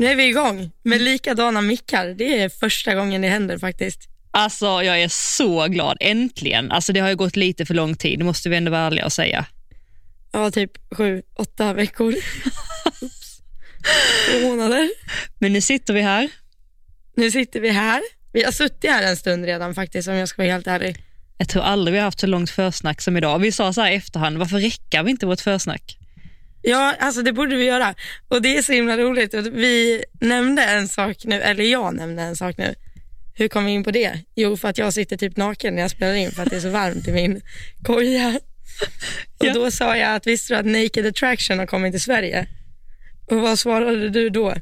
Nu är vi igång med likadana mickar. Det är första gången det händer faktiskt. Alltså jag är så glad, äntligen. Alltså det har ju gått lite för lång tid, det måste vi ändå vara ärliga och säga. Ja, typ sju, åtta veckor. Månader. Men nu sitter vi här. Nu sitter vi här. Vi har suttit här en stund redan faktiskt om jag ska vara helt ärlig. Jag tror aldrig vi har haft så långt försnack som idag. Vi sa så här i efterhand, varför räcker vi inte vårt försnack? Ja, alltså det borde vi göra. Och det är så himla roligt. Vi nämnde en sak nu, eller jag nämnde en sak nu. Hur kom vi in på det? Jo, för att jag sitter typ naken när jag spelar in för att det är så varmt i min koja. Och Ja. då sa jag att visste du att Naked Attraction har kommit till Sverige? Och vad svarade du då?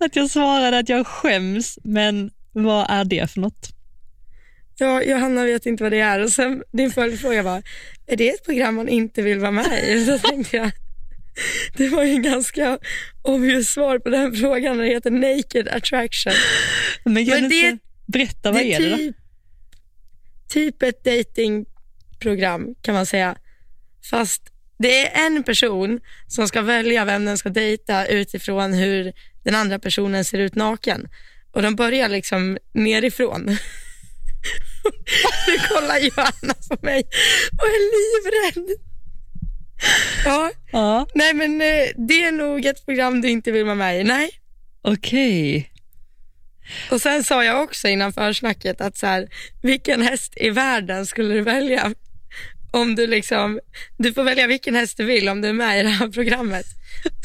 Att jag svarade att jag skäms, men vad är det för något? Ja, Johanna vet inte vad det är och sen din följdfråga var, är det ett program man inte vill vara med i? Så tänkte jag, det var ju en ganska obvious svar på den frågan när det heter Naked Attraction. Men, jag Men det- berätta, vad det är det typ, typ ett datingprogram kan man säga. Fast det är en person som ska välja vem den ska dejta utifrån hur den andra personen ser ut naken. Och de börjar liksom nerifrån. Nu kollar Johanna på mig och är livrädd. Ja, Ja, nej men eh, det är nog ett program du inte vill vara med i. Nej. okej. Och sen sa jag också innan försnacket att så här, vilken häst i världen skulle du välja? Om du liksom, du får välja vilken häst du vill om du är med i det här programmet.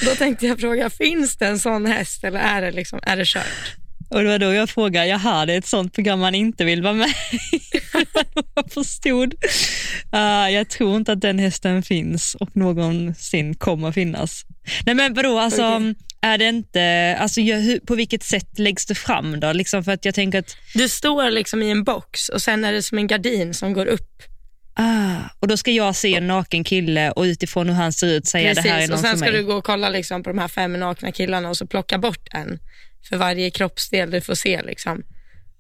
Då tänkte jag fråga, finns det en sån häst eller är det, liksom, är det kört? Och det var då jag frågade, jaha, det är ett sånt program man inte vill vara med jag förstod. Uh, jag tror inte att den hästen finns och någonsin kommer finnas. Nej men vadå, alltså, Okej. är det inte, alltså, på vilket sätt läggs det fram då? Liksom för att jag tänker att, Du står liksom i en box och sen är det som en gardin som går upp. ah, och då ska jag se en naken kille och utifrån hur han ser ut säga det här är Precis, någon och sen ska mig. du gå och kolla liksom på de här fem nakna killarna och så plocka bort en för varje kroppsdel du får se. Liksom.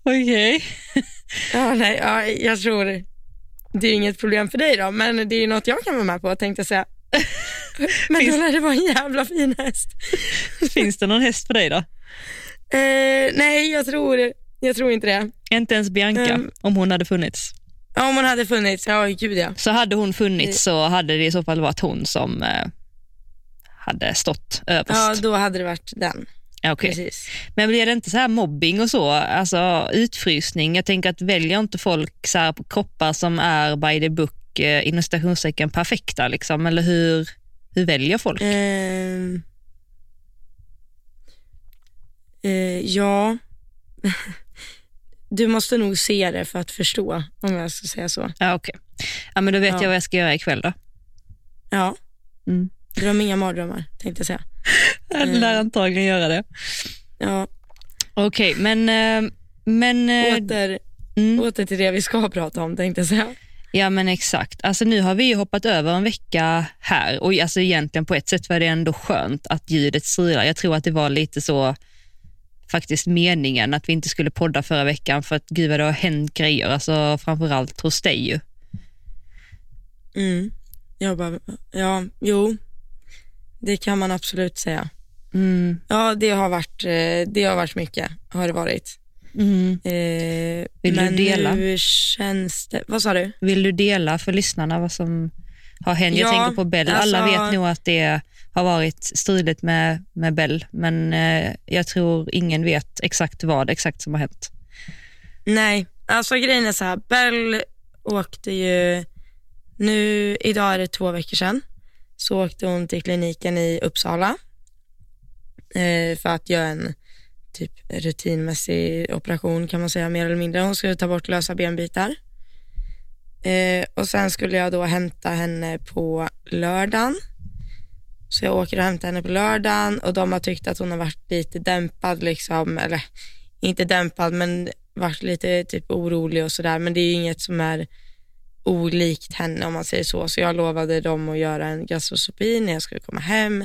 Okej. Ja, nej, ja, jag tror det är inget problem för dig då, men det är ju något jag kan vara med på tänkte jag säga. Men Finns- då lär det vara en jävla fin häst. Finns det någon häst för dig då? Eh, nej, jag tror, jag tror inte det. Inte ens Bianca, Ehm. om hon hade funnits. Ja, Om hon hade funnits, ja gud ja. Så hade hon funnits så hade det i så fall varit hon som eh, hade stått överst. Ja, då hade det varit den. Okej. Precis. Men blir det inte så här mobbing och så, alltså utfrysning? Jag tänker att väljer inte folk så här på kroppar som är by the book, eh, inom citationstecken perfekta, liksom? eller hur, hur väljer folk? Ehm. Eh, ja. Du måste nog se det för att förstå, om jag ska säga så. Ja, okej. Ja, men då vet Ja. jag vad jag ska göra ikväll då. Ja. Mm. Dröm inga mardrömmar, tänkte jag säga. Jag lär antagligen göra det. Ja, Okej, men, eh, men, eh, åter, mm, åter till det vi ska prata om, tänkte jag säga. ja men exakt. Alltså nu har vi ju hoppat över en vecka här och alltså egentligen på ett sätt var det ändå skönt att ljudet strilar. Jag tror att det var lite så faktiskt meningen att vi inte skulle podda förra veckan för att gud vad det har hänt grejer, alltså framförallt hos dig ju. Mm. Jag bara, ja, jo, det kan man absolut säga. Mm, Ja, det har varit, eh, det har varit mycket, har det varit. mm. Eh, Vill du men dela? nu känns det, vad sa du? Vill du dela för lyssnarna vad som har hänt? Jag Ja, tänker på Bell. Alla alltså- vet nog att det har varit stridigt med, med Bell, men eh, jag tror ingen vet exakt vad exakt som har hänt. Nej, alltså grejen är så här, Bell åkte ju, nu, idag är det två veckor sedan, så åkte hon till kliniken i Uppsala eh, för att göra en typ rutinmässig operation kan man säga mer eller mindre. Hon skulle ta bort lösa benbitar. Eh, och sen skulle jag då hämta henne på lördagen. Så jag åker och hämtar henne på lördagen och de har tyckt att hon har varit lite dämpad liksom, eller inte dämpad men varit lite typ orolig och sådär. Men det är ju inget som är olikt henne om man säger så. Så jag lovade dem att göra en gastroskopi när jag skulle komma hem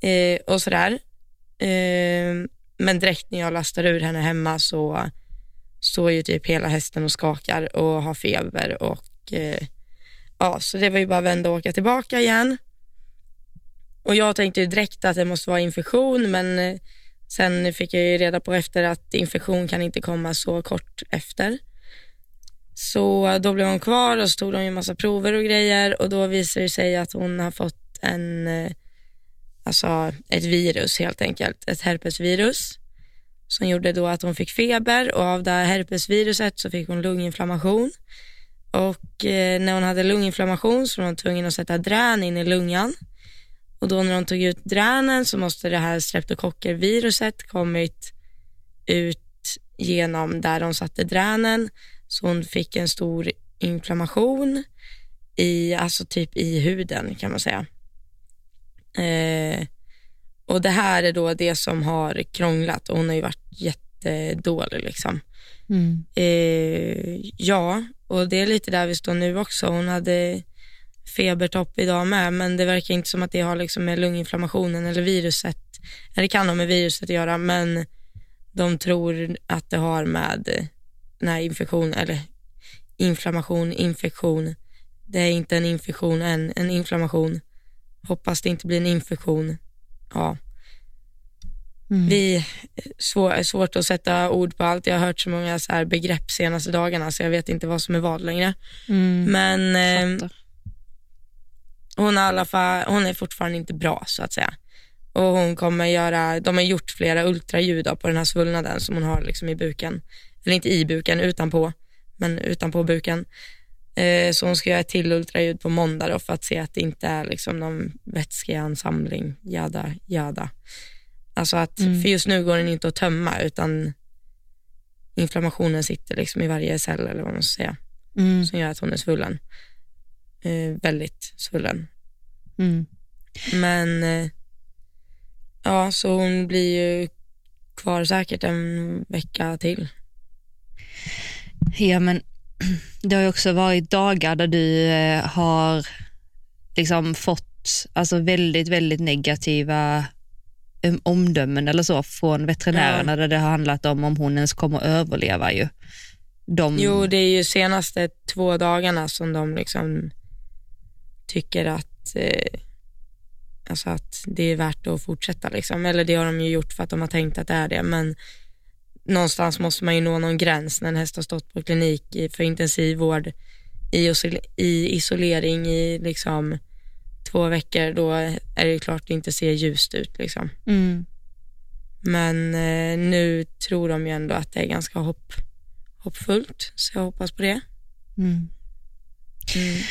eh, och sådär. Eh, men direkt när jag lastar ur henne hemma så står ju typ hela hästen och skakar och har feber och eh, ja, så det var ju bara att vända och åka tillbaka igen. Och jag tänkte ju direkt att det måste vara infektion, men eh, sen fick jag ju reda på efter att infektion kan inte komma så kort efter. Så då blev hon kvar och så tog de ju massa prover och grejer och då visade det sig att hon har fått en, eh, alltså ett virus helt enkelt, ett herpesvirus som gjorde då att hon fick feber och av det här herpesviruset så fick hon lunginflammation. Och eh, när hon hade lunginflammation så var hon tvungen att sätta drän in i lungan. Och då när hon tog ut dränen så måste det här streptokockerviruset kommit ut genom där de satte dränen. Så hon fick en stor inflammation i, alltså typ i huden kan man säga. Eh, och det här är då det som har krånglat och hon har ju varit jättedålig liksom. Mm. Eh, ja, och det är lite där vi står nu också. Hon hade febertopp idag med, men det verkar inte som att det har liksom med lunginflammationen eller viruset, eller det kan ha med viruset att göra, men de tror att det har med den här infektionen, eller inflammation, infektion. Det är inte en infektion än, en inflammation. Hoppas det inte blir en infektion. Ja. Mm. Vi, svår, svårt att sätta ord på allt. Jag har hört så många så här begrepp senaste dagarna så jag vet inte vad som är vad längre. Mm. Men eh, hon, är fall, hon är fortfarande inte bra så att säga. Och hon kommer göra, de har gjort flera ultraljud på den här svullnaden som hon har liksom i buken. Eller inte i buken, utanpå, men utanpå buken. Eh, så hon ska göra ett till ultraljud på måndag då för att se att det inte är liksom någon vätskeansamling, jada, jada. Alltså att, Mm. för just nu går den inte att tömma utan inflammationen sitter liksom i varje cell eller vad man ska säga, Mm. som gör att hon är svullen. Eh, väldigt svullen. Mm. Men eh, ja, så hon blir ju kvar säkert en vecka till. Ja, men det har ju också varit dagar där du eh, har liksom fått alltså väldigt, väldigt negativa eh, omdömen eller så från veterinärerna där det har handlat om om hon ens kommer att överleva ju. De, Jo, det är ju senaste två dagarna som de liksom tycker att, eh, alltså att det är värt att fortsätta. Liksom. Eller det har de ju gjort för att de har tänkt att det är det. Men någonstans måste man ju nå någon gräns när en häst har stått på klinik för intensivvård i, i isolering i liksom två veckor. Då är det klart det inte ser ljust ut. Liksom. mm, Men eh, nu tror de ju ändå att det är ganska hopp, hoppfullt, så jag hoppas på det. mm. Mm.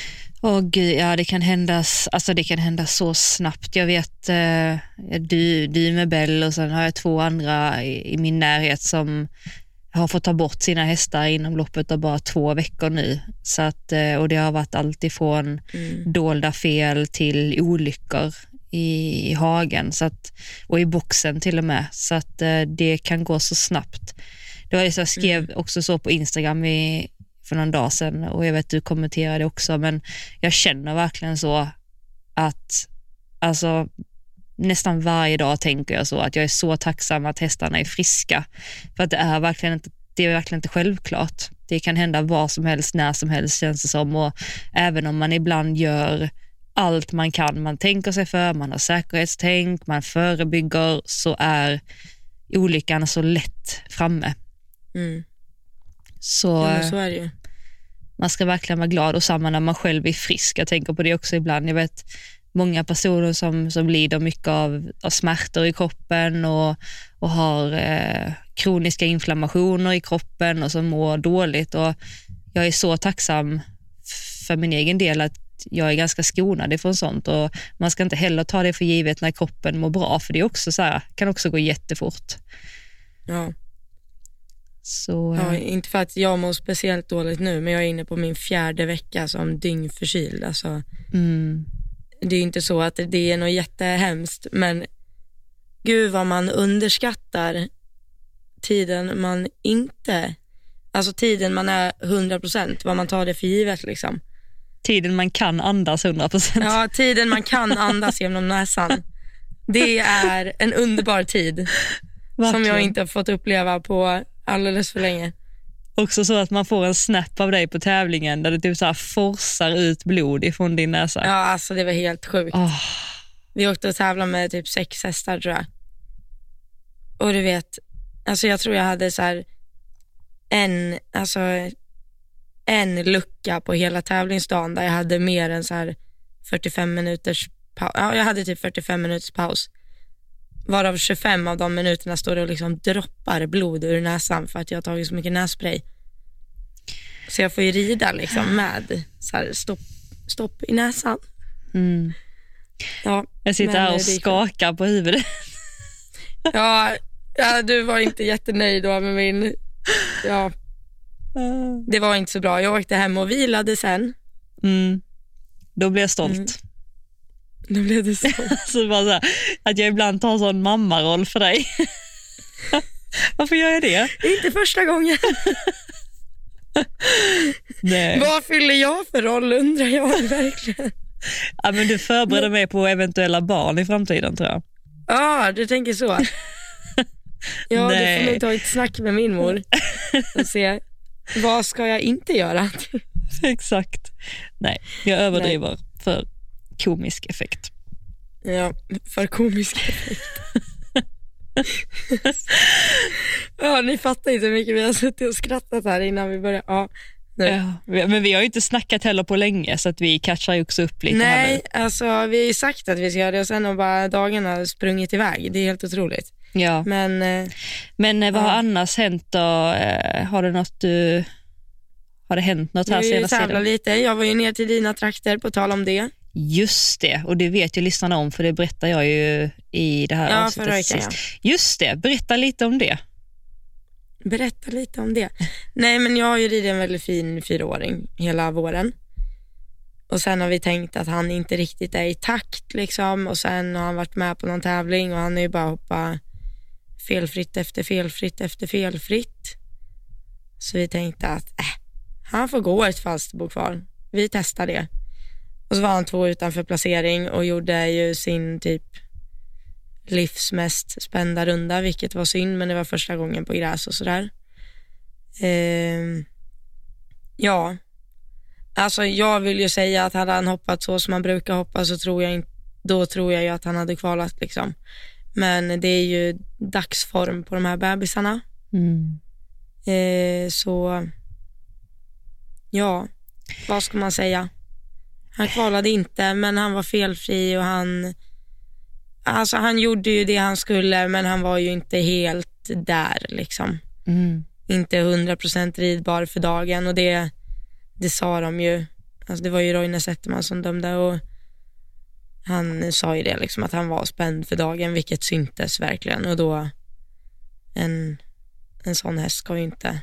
Åh gud, ja det kan hända, alltså det kan hända så snabbt. Jag vet eh, du, du med Bell och sen har jag två andra i, i min närhet som har fått ta bort sina hästar inom loppet av bara två veckor nu. Så att, eh, och det har varit allt ifrån Mm. dolda fel till olyckor i, i hagen så att, och i boxen till och med. Så att eh, det kan gå så snabbt. Det var jag skrev också så på Instagram i, för någon dag sedan och jag vet du kommenterade också men jag känner verkligen så att alltså nästan varje dag tänker jag så att jag är så tacksam att hästarna är friska. För att det är verkligen inte, det är verkligen inte självklart. Det kan hända vad som helst, när som helst känns det som och även om man ibland gör allt man kan, man tänker sig för, man har säkerhetstänk, man förebygger, så är olyckan så lätt framme. Mm. Så, Ja, så är det ju. man ska verkligen vara glad och samma när man själv är frisk. Jag tänker på det också ibland. Jag vet många personer som, som lider mycket av, av smärtor i kroppen och, och har eh, kroniska inflammationer i kroppen och som mår dåligt. Och jag är så tacksam för min egen del att jag är ganska skonad ifrån sånt och man ska inte heller ta det för givet när kroppen mår bra för det är också så här, kan också gå jättefort. Ja. Så, Ja, eh, inte för att jag mår speciellt dåligt nu, men jag är inne på min fjärde vecka som dyngförkyld. Alltså, mm, det är ju inte så att det är något jättehemskt, men gud vad man underskattar tiden man inte, alltså tiden man är 100%, vad man tar det för givet liksom. tiden man kan andas 100 procent. Ja, tiden man kan andas genom näsan. Det är en underbar tid som jag inte har fått uppleva på alldeles för länge. Också så att man får en snap av dig på tävlingen där det typ så här forsar ut blod ifrån din näsa. Ja, alltså det var helt sjukt. Åh, Vi åkte och tävlade med typ sex hästar tror jag. Och du vet, alltså jag tror jag hade så en, alltså en lucka på hela tävlingsdagen där jag hade mer än så här 45 minuters paus. Ja, jag hade typ 45 minuters paus. Varav 25 av de minuterna står det och liksom droppar blod ur näsan för att jag har tagit så mycket nässpray. Så jag får ju rida liksom med så här, stopp, stopp i näsan. Mm. Ja, Jag sitter här och skakar på huvudet. ja, ja, du var inte jättenöjd då med min... Ja, det var inte så bra. Jag åkte hem och vilade sen. Mm. Då blir jag stolt. Mm. Då blev det så. Så bara så här, att jag ibland tar sån mammaroll för dig. Varför gör jag det? inte första gången. Nej. Vad fyller jag för roll undrar jag verkligen. Ja, men du förbereder mig på eventuella barn i framtiden tror jag. Ja, du tänker så. Ja, Nej. du får nog ta ett snack med min mor och se vad ska jag inte göra. Exakt. Nej, jag överdriver för komisk effekt. Ja, för komisk effekt. Ja, ni fattar inte hur mycket vi har suttit och skrattat här innan vi började. Ja. Ja, men vi har ju inte snackat heller på länge så att vi catchar ju också upp lite Nej, alltså vi har ju sagt att vi ska göra det och sen har bara dagarna sprungit iväg. Det är helt otroligt. Ja. Men eh, Men eh, vad Ja. har annars hänt då? Eh, Har det något du... Har det hänt något här senaste tiden? lite. Jag var ju ner till dina trakter på tal om det. Just det, och det vet ju lyssnarna om för det berättar jag ju i det här Ja, avsnittet förra sist. Just det, berätta lite om det. Berätta lite om det. Nej, men jag har ju ridit en väldigt fin fyraåring hela våren. Och sen har vi tänkt att han inte riktigt är i takt liksom och sen har han varit med på någon tävling och han är ju bara hoppa felfritt efter felfritt efter felfritt. Så vi tänkte att äh, han får gå ett Falsterbo kvar. Vi testar det. Och så var han två utanför placering och gjorde ju sin typ livs mest spända runda, vilket var synd, men det var första gången på gräs och sådär. Ehm, ja, alltså jag vill ju säga att hade han hoppat så som han brukar hoppa så tror jag inte, då tror jag ju att han hade kvalat liksom. Men det är ju dagsform på de här bebisarna. Mm. Eh, så ja, vad ska man säga? Han kvalade inte, men han var felfri och han Alltså han gjorde ju det han skulle, men han var ju inte helt där liksom. Mm. Inte 100% ridbar för dagen och det, det sa de ju. Alltså det var ju Roine Zetterman som dömde och han sa ju det liksom att han var spänd för dagen, vilket syntes verkligen och då en, en sån häst ska ju inte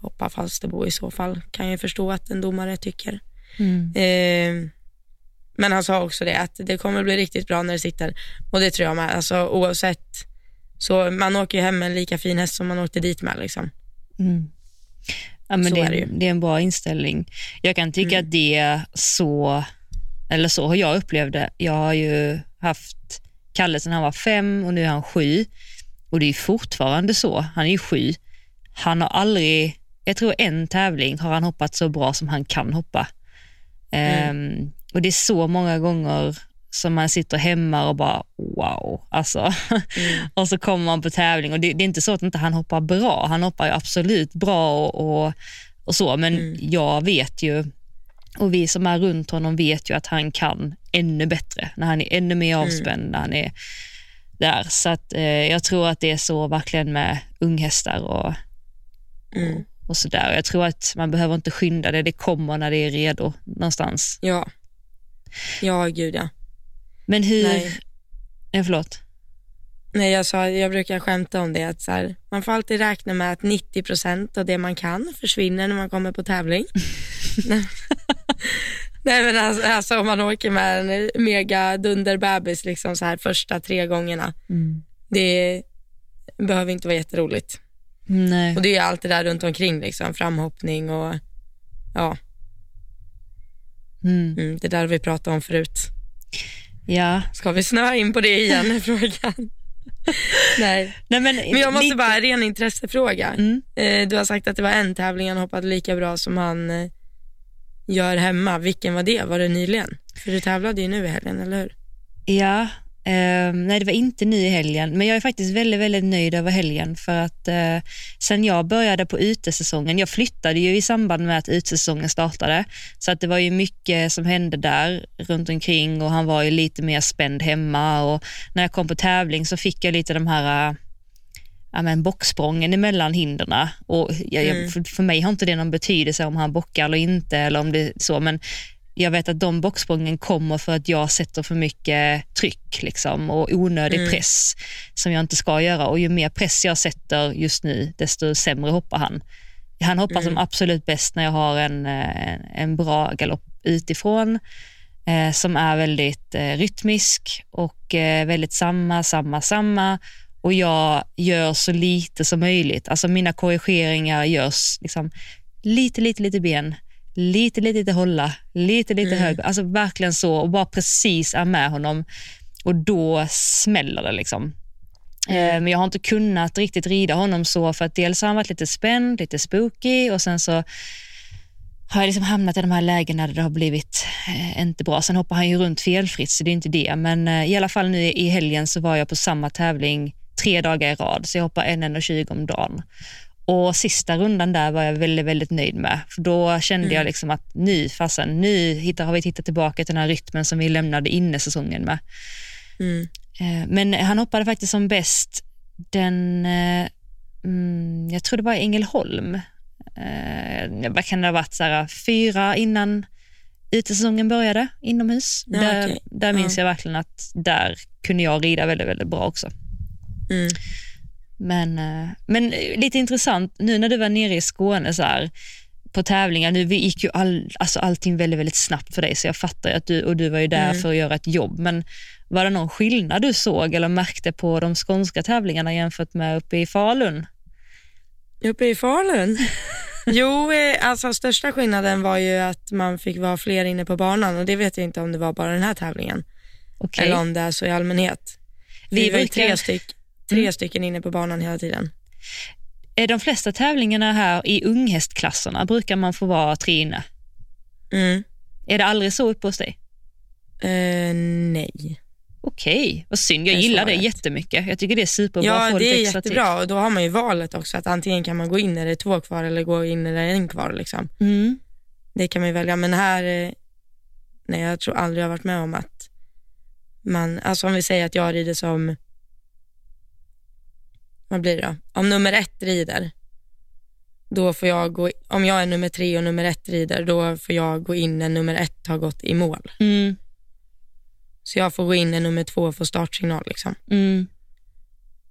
hoppa Falsterbo i så fall, kan jag förstå att en domare tycker. Mm. Eh, men han sa också det att det kommer bli riktigt bra när det sitter och det tror jag med. Alltså, oavsett, så man åker ju hem med en lika fin häst som man åkte dit med. Liksom. Mm. Ja, men det, är det det är en bra inställning. Jag kan tycka Mm. att det är så, eller så har jag upplevt det. Jag har ju haft Kalle sedan han var fem och nu är han sju. Och det är fortfarande så. Han är ju sju. Han har aldrig, jag tror en tävling har han hoppat så bra som han kan hoppa. Ehm, och det är så många gånger som man sitter hemma och bara wow. Alltså, Mm. och så kommer man på tävling och det, det är inte så att inte han hoppar bra. Han hoppar ju absolut bra och, och, och så, men Mm. jag vet ju och vi som är runt honom vet ju att han kan ännu bättre, när han är ännu mer Mm. avspänd, när han är där. Så att, eh, jag tror att det är så verkligen med unghästar och, Mm. Och sådär. Jag tror att man behöver inte skynda det, det kommer när det är redo någonstans. Ja. Ja, gud ja. Men hur... Nej. Nej, förlåt. Nej, jag, sa, jag brukar skämta om det, att så här, man får alltid räkna med att 90% av det man kan försvinner när man kommer på tävling. Nej men alltså, alltså om man åker med en mega dunderbebis liksom så här första tre gångerna, Mm. det behöver inte vara jätteroligt. Nej. Och det är allt det där runt omkring, liksom, framhoppning och ja, Mm. mm, det där vi pratade om förut. Ja. Ska vi snöa in på det igen frågan. Nej, Nej, men, men jag måste lite- bara, en ren intressefråga. Mm. Eh, du har sagt att det var en tävling han hoppade lika bra som han eh, gör hemma. Vilken var det? Var det nyligen? För du tävlade ju nu i helgen, eller hur? Ja, eh, nej det var inte ny i helgen, men jag är faktiskt väldigt, väldigt nöjd över helgen för att eh, sen jag började på utesäsongen, jag flyttade ju i samband med att utesäsongen startade, så att det var ju mycket som hände där runt omkring och han var ju lite mer spänd hemma och när jag kom på tävling så fick jag lite de här ja, men bocksprången emellan hinderna. Och jag, Mm. för mig har inte det någon betydelse om han bockar eller inte, eller om det är så, men jag vet att de bocksprången kommer för att jag sätter för mycket tryck liksom, och onödig Mm. press som jag inte ska göra. Och ju mer press jag sätter just nu, desto sämre hoppar han. Han hoppar som Mm. absolut bäst när jag har en, en, en bra galopp utifrån eh, som är väldigt eh, rytmisk och eh, väldigt samma, samma, samma och jag gör så lite som möjligt. Alltså mina korrigeringar görs liksom lite, lite, lite ben, lite, lite, lite hålla, lite, lite Mm. höger. Alltså verkligen så och bara precis är med honom och då smäller det liksom. Mm. Eh, Men jag har inte kunnat riktigt rida honom så för att dels har han varit lite spänd, lite spooky och sen så har jag liksom hamnat i de här lägena där det har blivit eh, inte bra. Sen hoppar han ju runt felfritt så det är inte det. Men eh, i alla fall nu i helgen så var jag på samma tävling tre dagar i rad så jag hoppar 1,20 om dagen. Och sista rundan där var jag väldigt, väldigt nöjd med. För då kände Mm. jag liksom att nu, fasen, nu hittar, har vi hittat tillbaka till den här rytmen som vi lämnade inne säsongen med. Mm. Eh, Men han hoppade faktiskt som bäst den, eh, mm, jag tror det var i Ängelholm. Eh, vad kan det ha varit, så här, fyra innan utesäsongen började inomhus. Ja, där okej. där minns Ja. jag verkligen att där kunde jag rida väldigt, väldigt bra också. Mm. Men, eh, men lite intressant, nu när du var nere i Skåne så här, på tävlingar, nu gick ju all, alltså allting väldigt, väldigt snabbt för dig så jag fattar att du, och du var ju där Mm. för att göra ett jobb, men var det någon skillnad du såg eller märkte på de skånska tävlingarna jämfört med uppe i Falun? Uppe i Falun? jo, eh, alltså största skillnaden var ju att man fick vara fler inne på banan och det vet jag inte om det var bara den här tävlingen Okej. eller om det är så i allmänhet. Vi Vi var brukar- tre, styck, tre Mm. stycken inne på banan hela tiden. Är de flesta tävlingarna här i unghästklasserna brukar man få vara tre inne? Mm. Är det aldrig så uppe hos dig? Eh, nej. Okej, vad synd. Jag Det gillar det jättemycket. Jag tycker det är superbra att Ja, få det är extra tid. jättebra och då har man ju valet också att antingen kan man gå in när det är två kvar eller gå in när det är en kvar. Liksom. Mm. Det kan man ju välja, men här, eh, nej jag tror aldrig jag har varit med om att man, alltså om vi säger att jag rider som, vad blir det då? Om nummer ett rider, då får jag gå, om jag är nummer tre och nummer ett rider, då får jag gå in när nummer ett har gått i mål. Mm. Så jag får gå in när nummer två får startsignal liksom. Mm.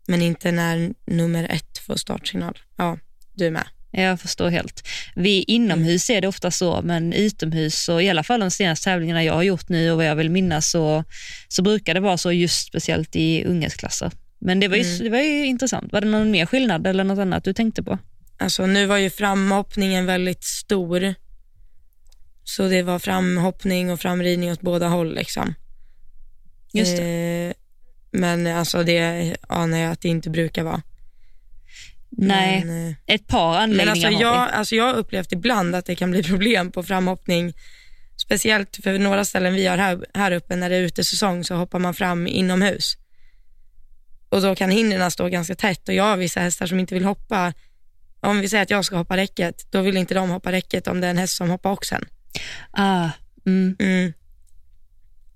Men inte när nummer ett får startsignal. Ja, du är med. Jag förstår helt. Vi inomhus är det ofta så, men utomhus och i alla fall de senaste tävlingarna jag har gjort nu och vad jag vill minnas så, så brukar det vara så just speciellt i ungdomsklasser. Men det var, ju, Mm. det var ju intressant. Var det någon mer skillnad eller något annat du tänkte på? Alltså nu var ju framhoppningen väldigt stor. Så det var framhoppning och framridning åt båda håll liksom. Just Eh, men alltså det anar jag att det inte brukar vara. Nej, Men, eh, ett par men anläggningar alltså, har jag, alltså jag har upplevt ibland att det kan bli problem på framhoppning. Speciellt för några ställen vi har här, här uppe när det är utesäsong så hoppar man fram inomhus. Och då kan hindren stå ganska tätt och jag har vissa hästar som inte vill hoppa. Om vi säger att jag ska hoppa räcket, då vill inte de hoppa räcket om det är en häst som hoppar oxen. Ah, mm. Mm.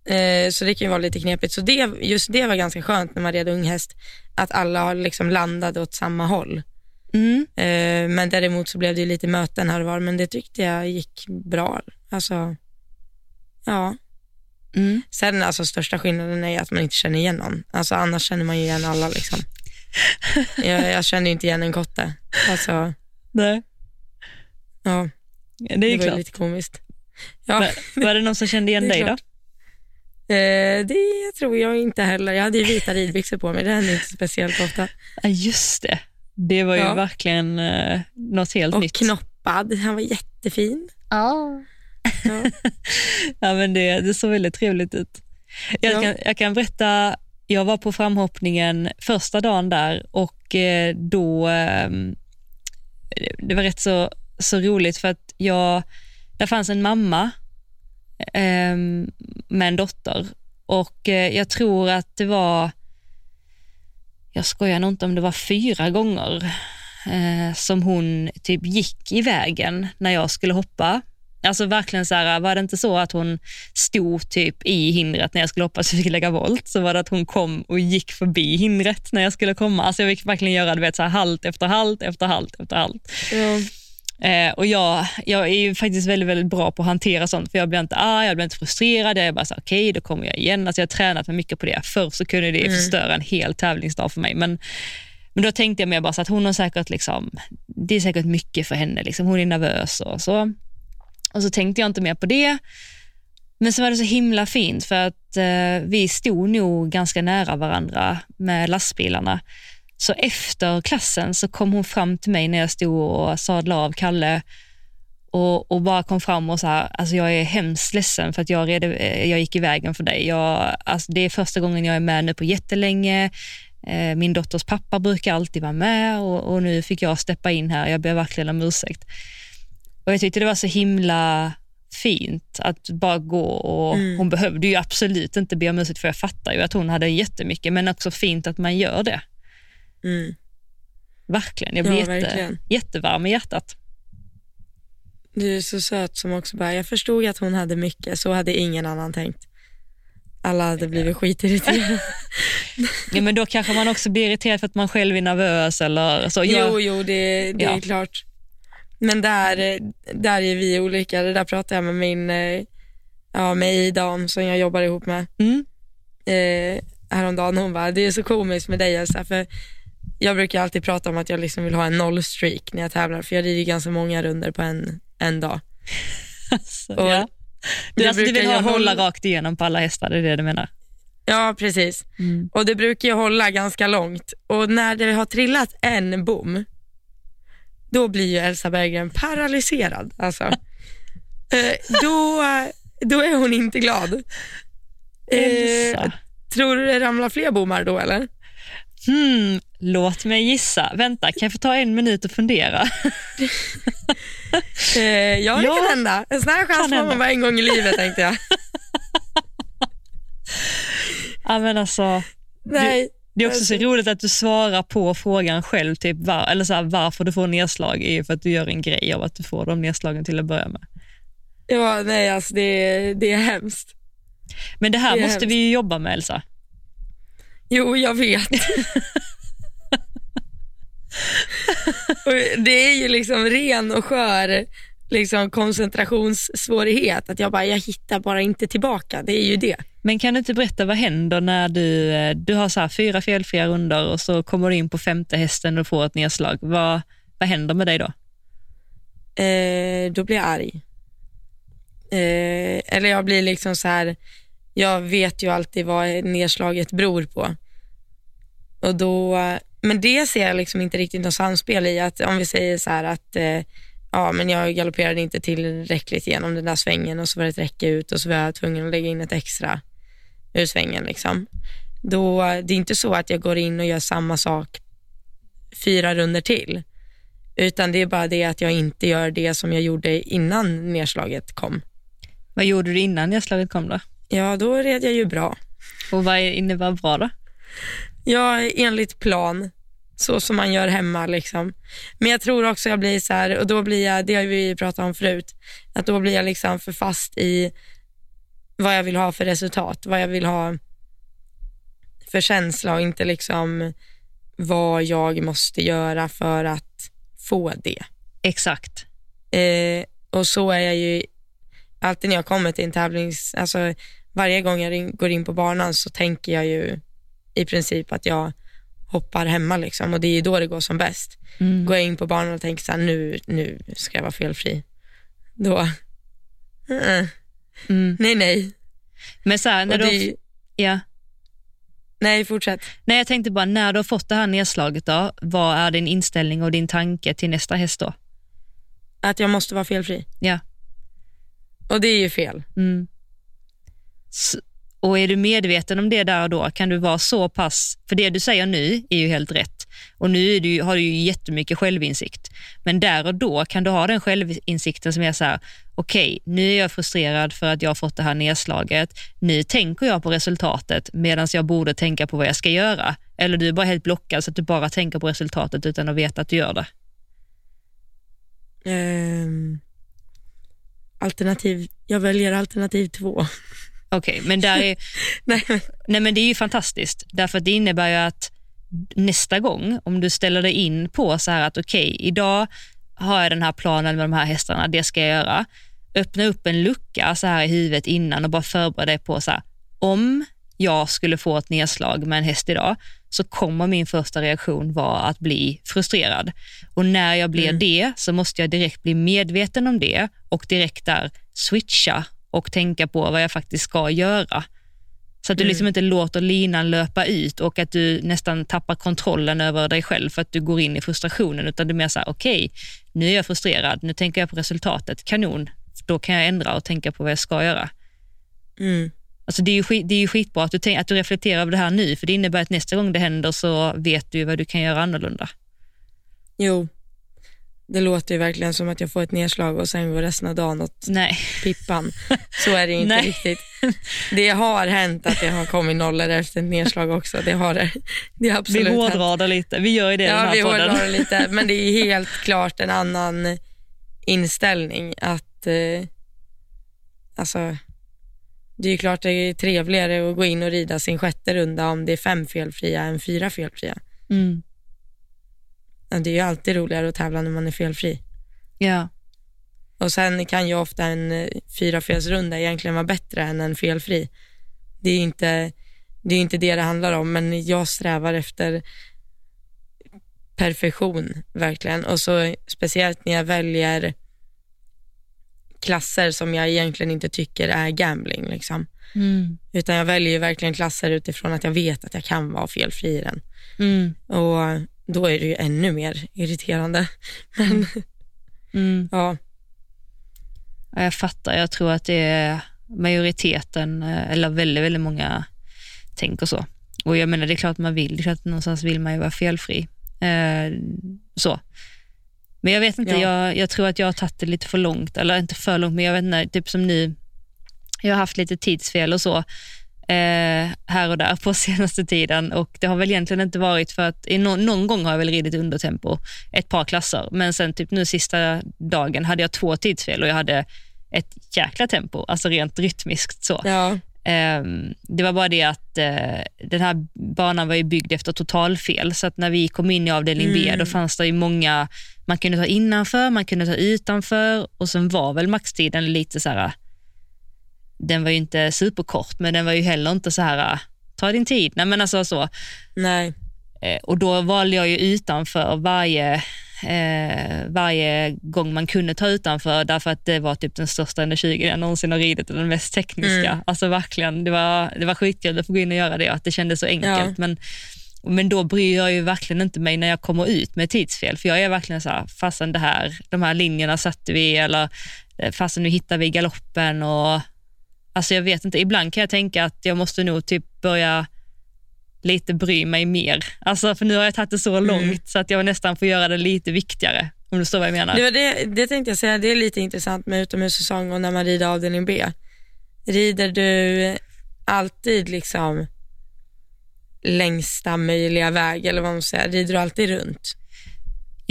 Eh, så det kan ju vara lite knepigt. Så det, just det var ganska skönt när man red unghäst, att alla liksom landade åt samma håll. Mm. Eh, men däremot så blev det lite möten här och var, men det tyckte jag gick bra. Alltså, ja. Mm. Sen alltså största skillnaden är att man inte känner igen någon. Alltså annars känner man ju igen alla liksom. jag, jag känner inte igen en kotte. Alltså, Nej, ja, det är det var klart. lite komiskt. Ja, Var, var det någon som kände igen dig då? eh, det tror jag inte heller. Jag hade ju vita ridbyxor på mig, det hände inte speciellt ofta. Ja, just det. Det var ju Ja. verkligen eh, något helt Och nytt. knoppad, han var jättefin. Ja. Ja. Ja, men det, det såg väldigt trevligt ut. Jag, Ja. kan, jag kan berätta, jag var på framhoppningen första dagen där och eh, då, ehm, det var rätt så, så roligt för att jag, där fanns en mamma ehm, med en dotter Och eh, jag tror att det var, jag skojar nog inte om det var fyra gånger eh, som hon typ gick i vägen när jag skulle hoppa. Alltså verkligen så här, var det inte så att hon stod typ i hindret när jag skulle hoppa så jag fick lägga volt, så var det att hon kom och gick förbi hindret när jag skulle komma. Alltså jag fick verkligen göra du vet, så här, halt efter halt efter halt efter halt. Ja. Eh, och jag, jag är ju faktiskt väldigt, väldigt bra på att hantera sånt, för jag blir inte arg, jag blir inte frustrerad. Jag är bara så okej, okay, då kommer jag igen. Alltså jag har tränat mig mycket på det. Förr så kunde det Mm. förstöra en hel tävlingsdag för mig, men men då tänkte jag mer bara så att hon har säkert, liksom, det är säkert mycket för henne. Liksom. Hon är nervös och så. Och så tänkte jag inte mer på det. Men så var det så himla fint för att eh, vi stod nog ganska nära varandra med lastbilarna. Så efter klassen så kom hon fram till mig när jag stod och sadlade av Kalle och, och bara kom fram och sa, alltså jag är hemskt ledsen för att jag, red, eh, jag gick i vägen för dig. Jag, alltså det är första gången jag är med nu på jättelänge. Eh, Min dotters pappa brukar alltid vara med och, och nu fick jag steppa in här. Jag ber verkligen om ursäkt. Och jag tyckte det var så himla fint att bara gå och Mm. hon behövde ju absolut inte be om ursäkt för jag fattar ju att hon hade jättemycket men också fint att man gör det. Mm. Verkligen. Jag Ja, blir jätte, verkligen. jättevarm i hjärtat. Du är så söt som också bara, jag förstod att hon hade mycket, så hade ingen annan tänkt. Alla hade blivit skitirriterade. Ja, men då kanske man också blir irriterad för att man själv är nervös eller så. Jag, Jo, jo, det, det är Ja. klart. Men där, där är vi olika. Det där pratade jag med min, eh, ja med Ida om, som jag jobbar ihop med Mm, eh, häromdagen. Hon bara, det är så komiskt med dig Elsa, för jag brukar alltid prata om att jag liksom vill ha en nollstreak när jag tävlar, för jag rider ganska många runder på en, en dag. alltså, Och ja. Du, alltså, du vill ha hålla- rakt igenom på alla hästar, det är det du menar? Ja, precis. Mm. Och det brukar ju hålla ganska långt. Och när det har trillat en bom, då blir ju Elsa Berggren paralyserad. Alltså. Eh, då, då är hon inte glad. Eh, tror du det ramlar fler bommar då eller? Hmm, låt mig gissa. Vänta, kan jag få ta en minut och fundera? Eh, ja, det Ja, kan hända. En sån här chans får man bara en gång i livet tänkte jag. ja, men alltså, Nej, det är också så Alltså- roligt att du svarar på frågan själv, typ var, eller så här, varför du får nedslag är ju för att du gör en grej av att du får de nedslagen till att börja med. ja, nej alltså det, det är hemskt. Men det här Det måste hemskt. vi ju jobba med Elsa. Jo, jag vet. det är ju liksom ren och skör liksom koncentrationssvårighet. Att jag bara, jag hittar bara inte tillbaka. Det är ju det. Men kan du inte berätta vad händer när du, eh, du har så här fyra felfria runder och så kommer du in på femte hästen och får ett nedslag. Vad, vad händer med dig då? Eh, då blir jag arg. Eh, eller jag blir liksom så här, jag vet ju alltid vad nedslaget beror på. Och då, men det ser jag liksom inte riktigt något samspel i. Att om vi säger så här att eh, ja, men jag galopperade inte tillräckligt genom den där svängen och så var det ett räcke ut och så var jag tvungen att lägga in ett extra ur svängen. Liksom. Då, det är inte så att jag går in och gör samma sak fyra runder till. Utan det är bara det att jag inte gör det som jag gjorde innan nedslaget kom. Vad gjorde du innan nedslaget kom då? Ja, då red jag ju bra. Och vad innebär bra då? Ja, enligt plan, så som man gör hemma. Liksom. Men jag tror också jag blir så här, och då blir jag, det har vi pratat om förut, att då blir jag liksom för fast i vad jag vill ha för resultat, vad jag vill ha för känsla och inte liksom vad jag måste göra för att få det. Exakt. Eh, och så är jag ju alltid när jag kommer till en tävlings... Alltså, varje gång jag går in på banan så tänker jag ju i princip att jag hoppar hemma liksom, och det är ju då det går som bäst. Mm. Går jag in på banan och tänker så här, nu, nu ska jag vara felfri. Då... Mm, Mm. nej, nej. Men så här, när Och du, det, ja. nej, fortsätt. Nej, jag tänkte bara, när du har fått det här nedslaget, då, vad är din inställning och din tanke till nästa häst då? Att jag måste vara felfri. Ja. Och det är ju fel. Mm. Och är du medveten om det där och då kan du vara så pass, för det du säger nu är ju helt rätt och nu är du, har du ju jättemycket självinsikt. Men där och då kan du ha den självinsikten som är så här, okej, okay, nu är jag frustrerad för att jag har fått det här nedslaget. Nu tänker jag på resultatet medan jag borde tänka på vad jag ska göra. Eller du är bara helt blockad så att du bara tänker på resultatet utan att veta att du gör det. Um, alternativ, jag väljer alternativ två. Okej, okay, men där är, nej. nej men det är ju fantastiskt därför att det innebär ju att nästa gång, om du ställer dig in på så här att okej, okay, idag har jag den här planen med de här hästarna, det ska jag göra. Öppna upp en lucka så här i huvudet innan och bara förbereda dig på så här, om jag skulle få ett nedslag med en häst idag, så kommer min första reaktion vara att bli frustrerad. Och när jag blir mm. det så måste jag direkt bli medveten om det och direkt där switcha och tänka på vad jag faktiskt ska göra. Så att du mm. liksom inte låter linan löpa ut och att du nästan tappar kontrollen över dig själv för att du går in i frustrationen, utan du är mer såhär, okej, okay, nu är jag frustrerad, nu tänker jag på resultatet, kanon, då kan jag ändra och tänka på vad jag ska göra. Mm. Alltså det, är ju det är ju skitbra att du, att du reflekterar över det här nu, för det innebär att nästa gång det händer så vet du vad du kan göra annorlunda. Jo, det låter ju verkligen som att jag får ett nedslag och sen går resten av dagen åt Nej. pippan. Så är det inte Nej. riktigt. Det har hänt att det har kommit nollor efter ett nedslag också. Det har det. det har absolut vi hårdrar det lite. Vi gör ju det ja, den här vi podden. hårdrar lite. Men det är helt klart en annan inställning. Att eh, alltså, Det är klart det är trevligare att gå in och rida sin sjätte runda om det är fem felfria än fyra felfria. Mm. Det är ju alltid roligare att tävla när man är felfri. Ja. Och sen kan ju ofta en eh, fyrafelsrunda egentligen vara bättre än en felfri. Det är inte det, är inte det det handlar om, men jag strävar efter perfektion verkligen. Och så speciellt när jag väljer klasser som jag egentligen inte tycker är gambling. Liksom. Mm. Utan jag väljer verkligen klasser utifrån att jag vet att jag kan vara felfri i den. Mm. Och då är det ju ännu mer irriterande. Men mm. ja. Jag fattar. Jag tror att det är majoriteten, eh, eller väldigt, väldigt många tänker så. Och jag menar, det är klart man vill. Det är klart någonstans vill man ju vara felfri. Eh, så. Men jag vet inte, ja. jag, jag tror att jag har tagit det lite för långt, eller inte för långt, men jag vet inte, typ som nu, jag har haft lite tidsfel och så eh, här och där på senaste tiden och det har väl egentligen inte varit för att, no, någon gång har jag väl ridit undertempo, ett par klasser, men sen typ nu sista dagen hade jag två tidsfel och jag hade ett jäkla tempo, alltså rent rytmiskt så. Ja. Um, det var bara det att uh, den här banan var ju byggd efter totalfel, så att när vi kom in i avdelning mm. B, då fanns det ju många, man kunde ta innanför, man kunde ta utanför och sen var väl maxtiden lite så här den var ju inte superkort, men den var ju heller inte så här, ta din tid. Nej, men alltså så. Nej. Eh, och då valde jag ju utanför varje, eh, varje gång man kunde ta utanför, därför att det var typ den största N20 jag någonsin har ridit och den mest tekniska. Mm. Alltså verkligen, det var, det var skitkul att få gå in och göra det att det kändes så enkelt. Ja. Men, men då bryr jag ju verkligen inte mig när jag kommer ut med tidsfel, för jag är verkligen så här, fastän det här, de här linjerna satte vi, eller eh, fastän nu hittar vi galoppen och Alltså jag vet inte, ibland kan jag tänka att jag måste nog typ börja lite bry mig mer. Alltså för nu har jag tagit det så mm. långt så att jag nästan får göra det lite viktigare. Om du förstår vad jag menar. Det, det, det tänkte jag säga, det är lite intressant med utomhussäsong och när man rider avdelning B. Rider du alltid liksom längsta möjliga väg eller vad man säger, rider du alltid runt?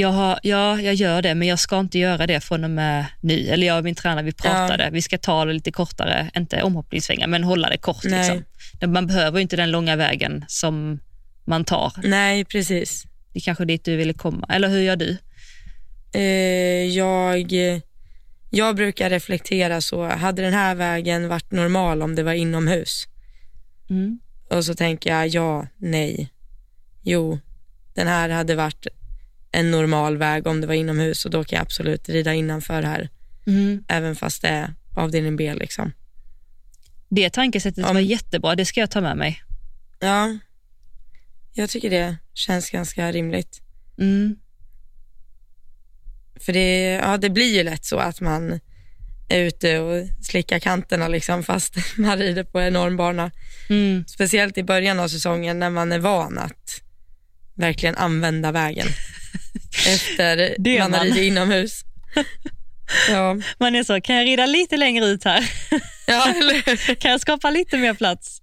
Jag har, ja, jag gör det, men jag ska inte göra det från och med nu. Eller jag och min tränare, vi pratade. Ja. Vi ska ta det lite kortare, inte omhoppningssvängar, men hålla det kort. Liksom. Man behöver inte den långa vägen som man tar. Nej, precis. Det är kanske dit du ville komma. Eller hur gör du? Eh, jag, jag brukar reflektera så, hade den här vägen varit normal om det var inomhus? Mm. Och så tänker jag ja, nej, jo, den här hade varit en normal väg om det var inomhus och då kan jag absolut rida innanför här. Mm. Även fast det är avdelning B. Liksom. Det tankesättet om, var jättebra, det ska jag ta med mig. Ja, jag tycker det känns ganska rimligt. Mm. För det, ja, det blir ju lätt så att man är ute och slickar kanterna liksom, fast man rider på enorm bana. Mm. Speciellt i början av säsongen när man är van att verkligen använda vägen efter Det man har ridit inomhus. Ja, Man är så, kan jag rida lite längre ut här? ja? Kan jag skapa lite mer plats?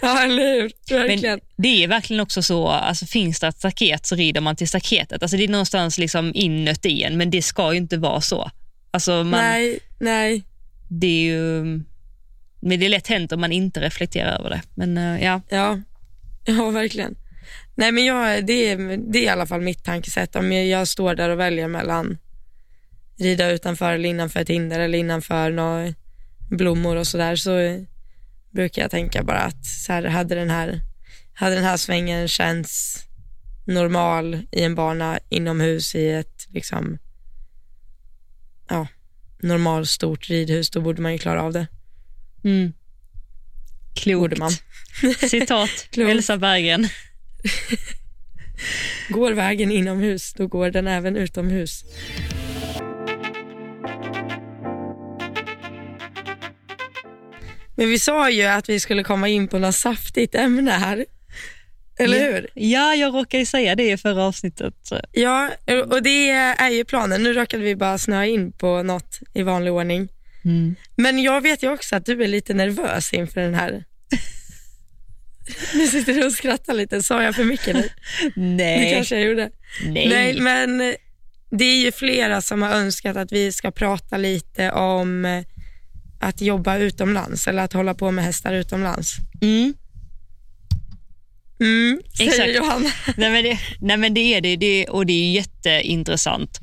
Ja, eller hur? Verkligen. Men det är verkligen också så, alltså finns det ett staket så rider man till staketet. Alltså det är någonstans liksom inuti en, men det ska ju inte vara så. Alltså man, Nej, nej. det är ju... Men det är lätt hänt om man inte reflekterar över det. Men eh, ja, Ja, ja verkligen. Nej, men jag, det, är, det är i alla fall mitt tankesätt. Om jag, jag står där och väljer mellan rida utanför eller innanför ett hinder eller innanför några blommor och sådär så brukar jag tänka bara att så här, hade, den här, hade den här svängen känts normal i en bana inomhus i ett liksom, ja, normal stort ridhus, då borde man ju klara av det. mm. klokt. Borde man. Citat Klokt. Elsa Berggren. Går vägen inomhus, då går den även utomhus. Men vi sa ju att vi skulle komma in på något saftigt ämne här. Eller Ja. hur? Ja, jag råkade säga det i förra avsnittet. Ja, och det är ju planen. Nu råkade vi bara snöa in på något i vanlig ordning. Mm. Men jag vet ju också att du är lite nervös inför den här. Nu sitter du och skrattar lite. Sa jag för mycket nu? Det Nej. kanske jag gjorde. Nej. Nej, men det är ju flera som har önskat att vi ska prata lite om eh, att jobba utomlands eller att hålla på med hästar utomlands. Mm. Mm, säger Exakt. Johanna. Nej, men det, nej men det är det, det och det är jätteintressant.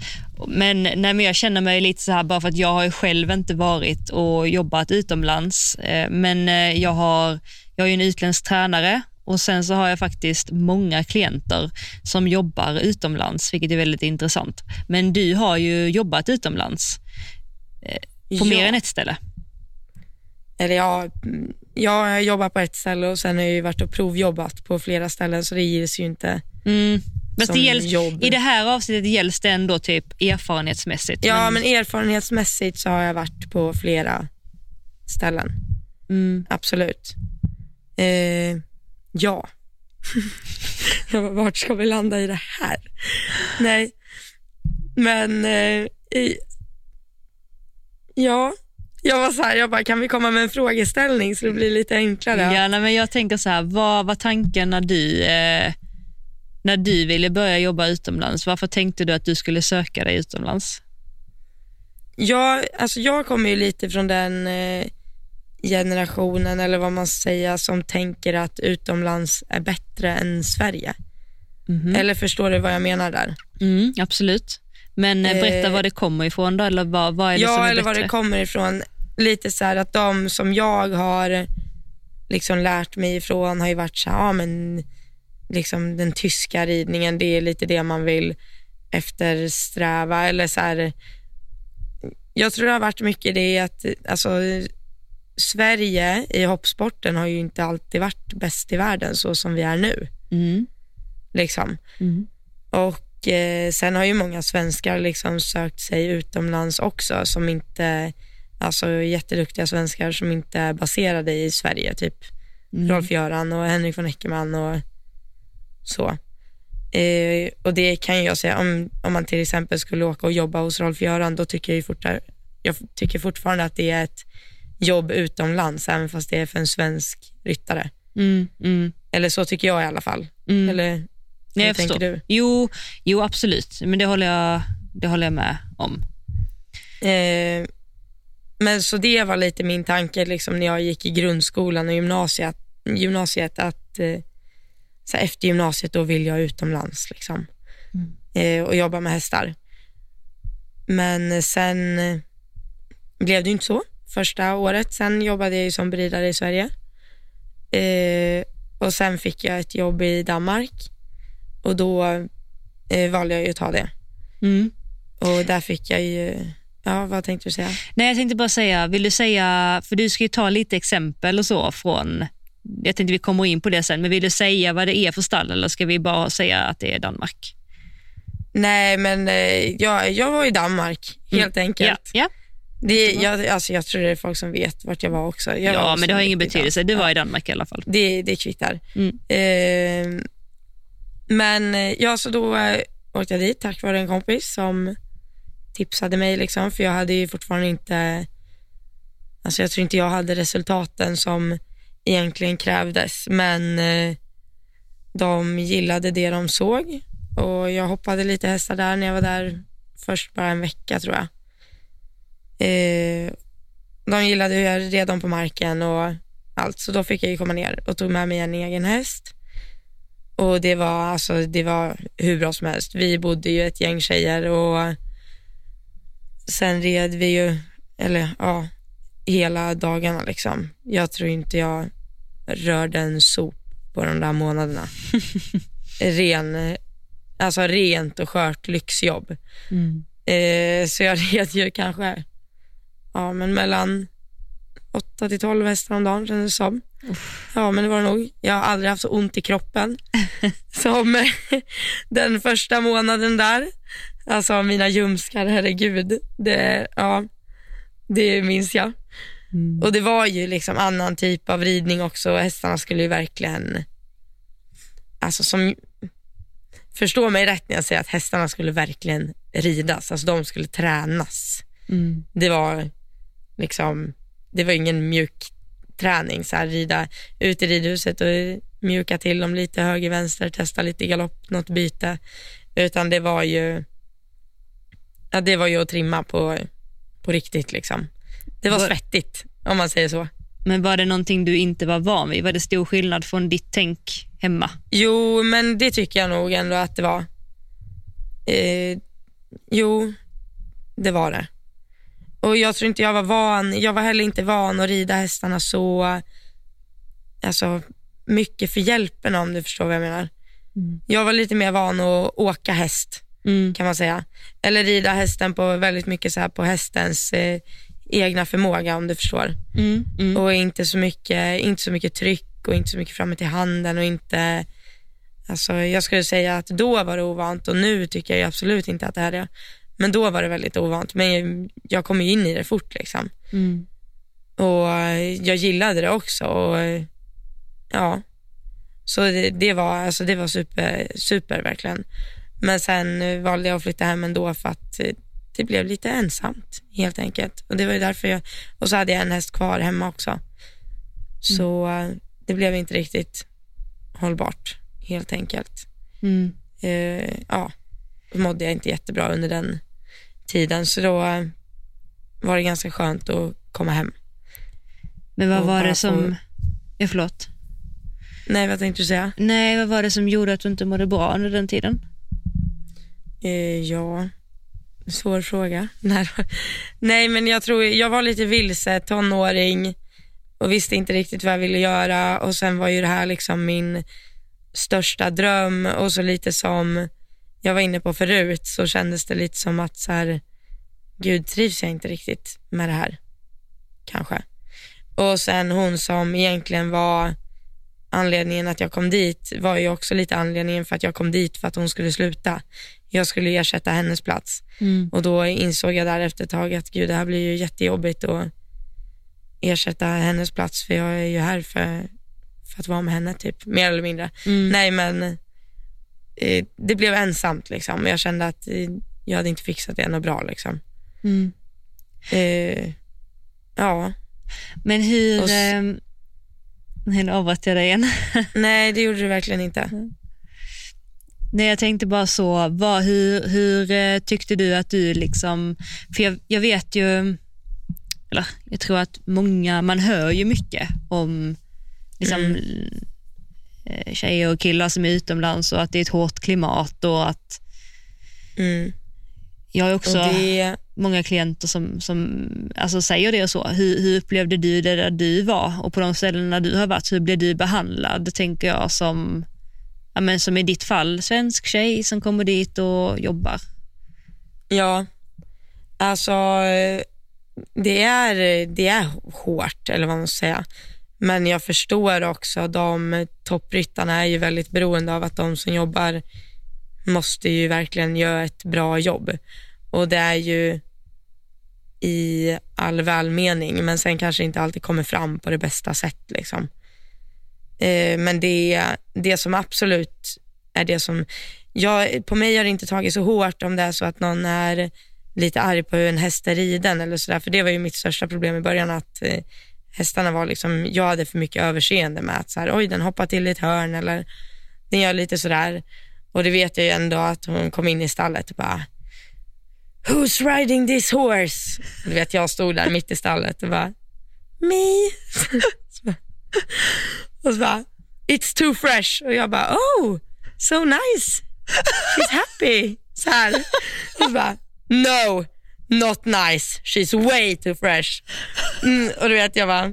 Men, nej men jag känner mig lite så här bara för att jag har själv inte varit och jobbat utomlands. Eh, Men eh, jag har, jag är en utländsk tränare och sen så har jag faktiskt många klienter som jobbar utomlands, vilket är väldigt intressant. Men du har ju jobbat utomlands på mer än ett ställe. Eller ja, jag jobbar på ett ställe och sen har jag ju varit och provjobbat på flera ställen så det ges ju inte Mm. Som det gälls, jobb. I det här avsnittet gälls det ändå typ erfarenhetsmässigt. Ja, men erfarenhetsmässigt så har jag varit på flera ställen. Mm. Absolut. Eh, ja. Jag bara, Vart ska vi landa i det här? Nej, men eh, i, ja, jag var så här, jag bara, kan vi komma med en frågeställning så det blir lite enklare? Ja, nej, men jag tänker så här, vad var tanken när du, eh, när du ville börja jobba utomlands? Varför tänkte du att du skulle söka dig utomlands? Jag, alltså jag kommer ju lite från den eh, generationen, eller vad man säger, som tänker att utomlands är bättre än Sverige. Mhm. Eller förstår du vad jag menar där? Mm, absolut. Men eh, berätta Eh, var det kommer ifrån då, eller vad, vad är det som Ja, är eller bättre? var det kommer ifrån. Lite så här att de som jag har liksom lärt mig ifrån har ju varit så här, ja men liksom den tyska ridningen, det är lite det man vill eftersträva eller så här. Jag tror det har varit mycket det att alltså, Sverige i hoppsporten har ju inte alltid varit bäst i världen så som vi är nu. Mm. Liksom. Mm. Och eh, sen har ju många svenskar liksom sökt sig utomlands också som inte, alltså jätteduktiga svenskar som inte är baserade i Sverige, typ Mm. Rolf-Göran och Henrik von Eckermann och så. Eh, och det kan jag säga, om, om man till exempel skulle åka och jobba hos Rolf-Göran, då tycker jag ju fortare, jag tycker fortfarande att det är ett jobb utomlands, även fast det är för en svensk ryttare. Mm. Mm. Eller så tycker jag i alla fall. Mm. Eller Nej, hur jag tänker förstår. du? Jo, jo, absolut. Men det håller jag, det håller jag med om. Eh, men så det var lite min tanke liksom, när jag gick i grundskolan och gymnasiet, gymnasiet att eh, så efter gymnasiet då vill jag utomlands liksom, eh, och jobba med hästar. Men sen eh, blev det inte så första året. Sen jobbade jag som beridare i Sverige eh, och sen fick jag ett jobb i Danmark och då eh, valde jag att ta det. Mm. Och där fick jag ju, ja vad tänkte du säga? Nej, jag tänkte bara säga, vill du säga, för du ska ju ta lite exempel och så från, jag tänkte vi kommer in på det sen, men vill du säga vad det är för stall eller ska vi bara säga att det är Danmark? Nej, men eh, jag, jag var i Danmark helt enkelt. Ja, ja. Det, jag, alltså, jag tror det är folk som vet vart jag var också. Jag ja, var men det har ingen betydelse. Du var i Danmark i alla fall. Det, det kvittar. Mm. Eh, men ja, så då eh, åkte jag dit tack vare en kompis som tipsade mig, liksom, för jag hade ju fortfarande inte, alltså jag tror inte jag hade resultaten som egentligen krävdes, men eh, de gillade det de såg och jag hoppade lite hästar där när jag var där först bara en vecka tror jag. Eh, de gillade hur jag red dem på marken och allt, så då fick jag ju komma ner och tog med mig en egen häst. Och det var, alltså, det var hur bra som helst. Vi bodde ju ett gäng tjejer och sen red vi ju, eller ja, hela dagarna liksom. Jag tror inte jag rörde en sop på de där månaderna. Ren, alltså rent och skört lyxjobb. Mm. Eh, så jag red ju kanske ja, men mellan 8 till 12 hästar om dagen kändes det som. Ja, men det var det nog. Jag har aldrig haft så ont i kroppen som den första månaden där. Alltså mina ljumskar, herregud. Det, ja, det minns jag. Mm. Och det var ju liksom annan typ av ridning också. Hästarna skulle ju verkligen, alltså som, förstå mig rätt när jag säger att hästarna skulle verkligen ridas. Alltså de skulle tränas. Mm. Det var liksom, det var ingen mjuk träning, så här, rida ut i ridhuset och mjuka till dem lite höger, vänster, testa lite galopp, något byte. Utan det var ju, ja, det var ju att trimma på, på riktigt liksom. Det var Var- svettigt om man säger så. Men var det någonting du inte var van vid? Var det stor skillnad från ditt tänk hemma? Jo, men det tycker jag nog ändå att det var. Eh, jo, det var det. Och jag tror inte jag var van, jag var heller inte van att rida hästarna så alltså, mycket för hjälpen om du förstår vad jag menar. Mm. Jag var lite mer van att åka häst Mm. kan man säga. Eller rida hästen på väldigt mycket så här på hästens eh, egna förmåga om du förstår. Mm. Mm. Och inte så mycket, inte så mycket tryck och inte så mycket framåt i handen och inte, alltså jag skulle säga att då var det ovant och nu tycker jag absolut inte att det är det. Men då var det väldigt ovant, men jag kom ju in i det fort liksom. Mm. Och eh, jag gillade det också och eh, ja, så det, det var, alltså det var super, super verkligen. Men sen eh, valde jag att flytta hem ändå för att det blev lite ensamt helt enkelt. Och det var ju därför jag, och så hade jag en häst kvar hemma också. Så eh, det blev inte riktigt hållbart helt enkelt. Mm. Eh, ja, mådde jag inte jättebra under den tiden så då eh, var det ganska skönt att komma hem. Men vad Och var det som... få- Ja, förlåt. Nej, vad tänkte du säga? Nej, vad var det som gjorde att du inte mådde bra under den tiden? Eh, ja, svår fråga. Nej, Nej, men jag tror jag var lite vilse, tonåring och visste inte riktigt vad jag ville göra och sen var ju det här liksom min största dröm och så lite som jag var inne på förut så kändes det lite som att så här, gud trivs jag inte riktigt med det här? Kanske. Och sen hon som egentligen var anledningen att jag kom dit var ju också lite anledningen för att jag kom dit för att hon skulle sluta. Jag skulle ersätta hennes plats Mm. och då insåg jag där efter ett tag att gud det här blir ju jättejobbigt att ersätta hennes plats för jag är ju här för, för att vara med henne typ, mer eller mindre. Mm. Nej men eh, det blev ensamt liksom. Jag kände att eh, jag hade inte fixat det något bra liksom. Mm. Eh, ja, Men hur... Och ehm, nu avbröt jag dig igen. nej det gjorde du verkligen inte. Nej, jag tänkte bara så, vad, hur, hur eh, tyckte du att du liksom, för jag, jag vet ju, eller jag tror att många, man hör ju mycket om liksom, eh, tjejer och killar som är utomlands och att det är ett hårt klimat och att Mm. jag har också det, många klienter som, som alltså säger det och så. Hur, hur upplevde du det där du var och på de ställena du har varit, hur blev du behandlad, tänker jag, som, ja, men som i ditt fall, svensk tjej som kommer dit och jobbar. Ja, alltså eh, det är, det är hårt eller vad man ska säga. Men jag förstår också, de toppryttarna är ju väldigt beroende av att de som jobbar måste ju verkligen göra ett bra jobb. Och det är ju i all välmening men sen kanske inte alltid kommer fram på det bästa sätt. Liksom. Eh, men det, det som absolut är det som, jag, på mig har det inte tagit så hårt om det är så att någon är lite arg på hur en häst är riden eller sådär, för det var ju mitt största problem i början att eh, hästarna var liksom, jag hade för mycket överseende med att så här, oj den hoppar till i ett hörn eller den gör lite sådär och det vet jag ju ändå att hon kom in i stallet och bara Who's riding this horse? Du vet jag stod där mitt i stallet och bara Me. och så bara It's too fresh. Och jag bara oh so nice. She's happy. Så här. Och så bara no not nice she's way too fresh mm, och du vet jag bara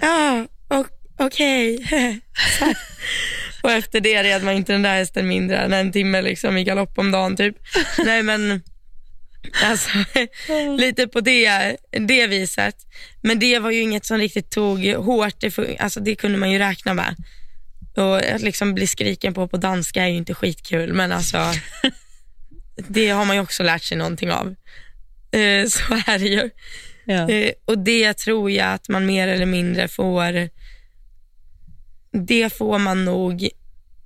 ja okej okay. och efter det red man inte den där hästen mindre än en timme liksom i galopp om dagen typ nej men Alltså, lite på det, det viset. Men det var ju inget som riktigt tog hårt. Det, alltså, det kunde man ju räkna med. Och att liksom bli skriken på på danska är ju inte skitkul, men alltså det har man ju också lärt sig någonting av. Eh, så är det ju. Ja. Eh, och det tror jag att man mer eller mindre får, det får man nog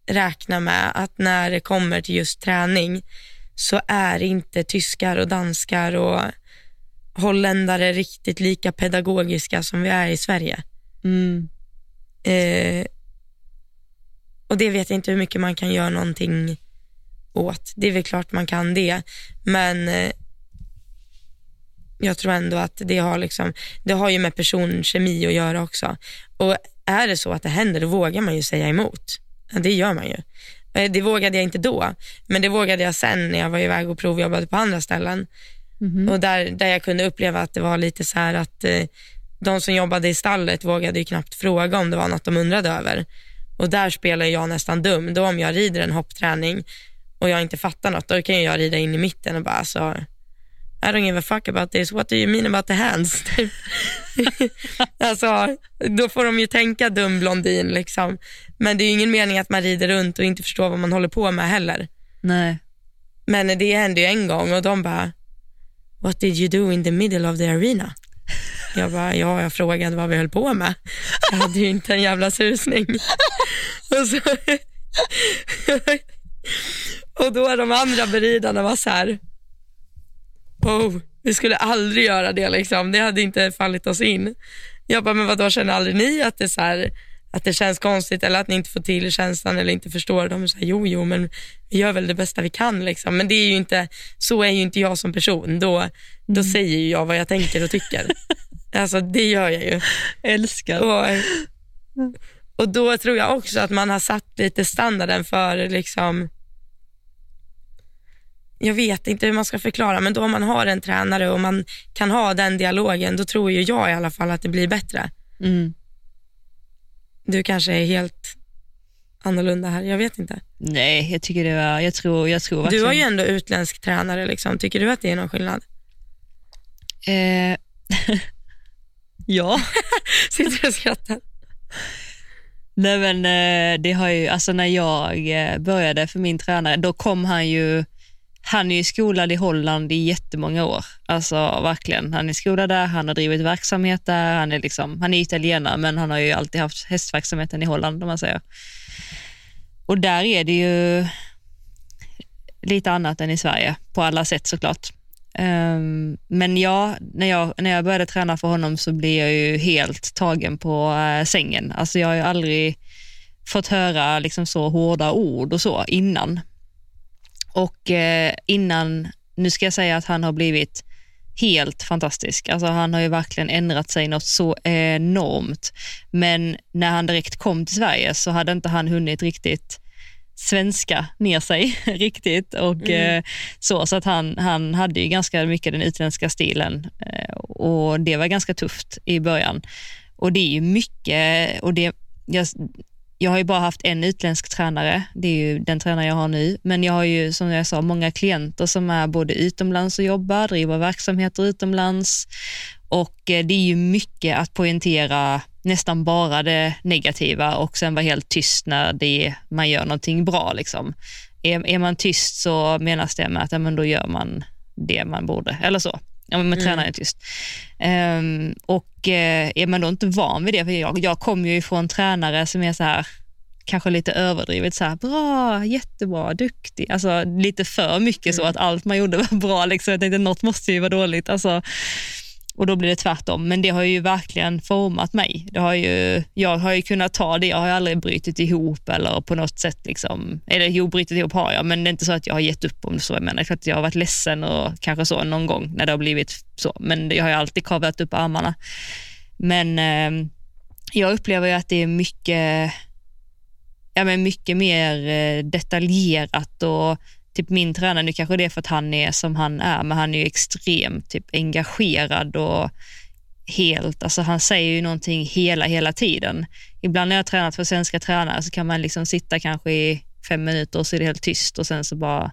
räkna med att när det kommer till just träning så är inte tyskar och danskar och holländare riktigt lika pedagogiska som vi är i Sverige. Mm. Eh, och det vet jag inte hur mycket man kan göra någonting åt. Det är väl klart man kan det, men eh, jag tror ändå att det har, liksom, det har ju med personkemi att göra också. Och är det så att det händer, då vågar man ju säga emot. Det gör man ju. Eh, det vågade jag inte då, men det vågade jag sen när jag var iväg och provjobbade på andra ställen. Mm. Och där, där jag kunde uppleva att det var lite så här att eh, de som jobbade i stallet vågade ju knappt fråga om det var något de undrade över. Och där spelar jag nästan dum. Då om jag rider en hoppträning och jag inte fattar något, då kan jag rida in i mitten och bara så I don't give a fuck about this, what do you mean about the hands? alltså, då får de ju tänka dum blondin liksom. Men det är ju ingen mening att man rider runt och inte förstår vad man håller på med heller. Nej. Men det hände ju en gång och de bara, what did you do in the middle of the arena? Jag bara, ja, jag frågade vad vi höll på med. Jag hade ju inte en jävla susning. Och, så, och då de andra beridarna var så här, oh, vi skulle aldrig göra det liksom. Det hade inte fallit oss in. Jag bara, men vadå, känner aldrig ni att det, så här, att det känns konstigt eller att ni inte får till känslan eller inte förstår? De säger jo, jo, men vi gör väl det bästa vi kan. Liksom. Men det är ju inte, så är ju inte jag som person. Då, då mm. säger jag vad jag tänker och tycker. Alltså det gör jag ju. Älskar. Och, och då tror jag också att man har satt lite standarden för liksom jag vet inte hur man ska förklara, men då man har en tränare och man kan ha den dialogen, då tror ju jag i alla fall att det blir bättre. Mm. Du kanske är helt annorlunda här, jag vet inte. Nej, jag tycker det var, jag tror, jag tror verkligen... Du har ju ändå utländsk tränare, liksom. tycker du att det är någon skillnad? Eh, ja. Sitter du och skrattar? Nej men eh, det har ju, alltså när jag eh, började för min tränare, då kom han ju han är ju skolad i Holland i jättemånga år. Alltså verkligen. Han är skolad där, han har drivit verksamhet där, han är, liksom, han är italienare men han har ju alltid haft hästverksamheten i Holland om man säger. Och där är det ju lite annat än i Sverige på alla sätt såklart. Um, men ja, när jag, när jag började träna för honom så blev jag ju helt tagen på uh, sängen. Alltså jag har ju aldrig fått höra liksom så hårda ord och så innan. Och eh, innan, nu ska jag säga att han har blivit helt fantastisk. Alltså han har ju verkligen ändrat sig något så enormt. Men när han direkt kom till Sverige så hade inte han hunnit riktigt svenska ner sig riktigt. Och, mm. eh, så så att han, han hade ju ganska mycket den utländska stilen eh, och det var ganska tufft i början. Och det är ju mycket, och det, jag, jag har ju bara haft en utländsk tränare, det är ju den tränare jag har nu, men jag har ju som jag sa många klienter som är både utomlands och jobbar, driver verksamheter utomlands och eh, det är ju mycket att poängtera nästan bara det negativa och sen vara helt tyst när det, man gör någonting bra. Liksom. Är, är man tyst så menas det med att ja, men då gör man det man borde, eller så. Ja, men tränaren är tyst. Um, och uh, är man då inte van vid det, för jag, jag kommer ju ifrån tränare som är så här, kanske lite överdrivet så här, bra, jättebra, duktig. Alltså lite för mycket mm. så att allt man gjorde var bra. Liksom. Jag tänkte något måste ju vara dåligt. Alltså, och då blir det tvärtom. Men det har ju verkligen format mig. Det har ju, jag har ju kunnat ta det, jag har ju aldrig brutit ihop eller på något sätt, liksom, eller jo, brutit ihop har jag, men det är inte så att jag har gett upp om det så. Jag menar, Klart jag har varit ledsen och kanske så någon gång när det har blivit så, men jag har ju alltid kavlat upp armarna. Men eh, jag upplever ju att det är mycket, ja, men mycket mer eh, detaljerat och typ min tränare, nu kanske det är för att han är som han är, men han är ju extremt typ engagerad och helt, alltså han säger ju någonting hela, hela tiden. Ibland när jag har tränat för svenska tränare så kan man liksom sitta kanske i fem minuter och så är det helt tyst och sen så bara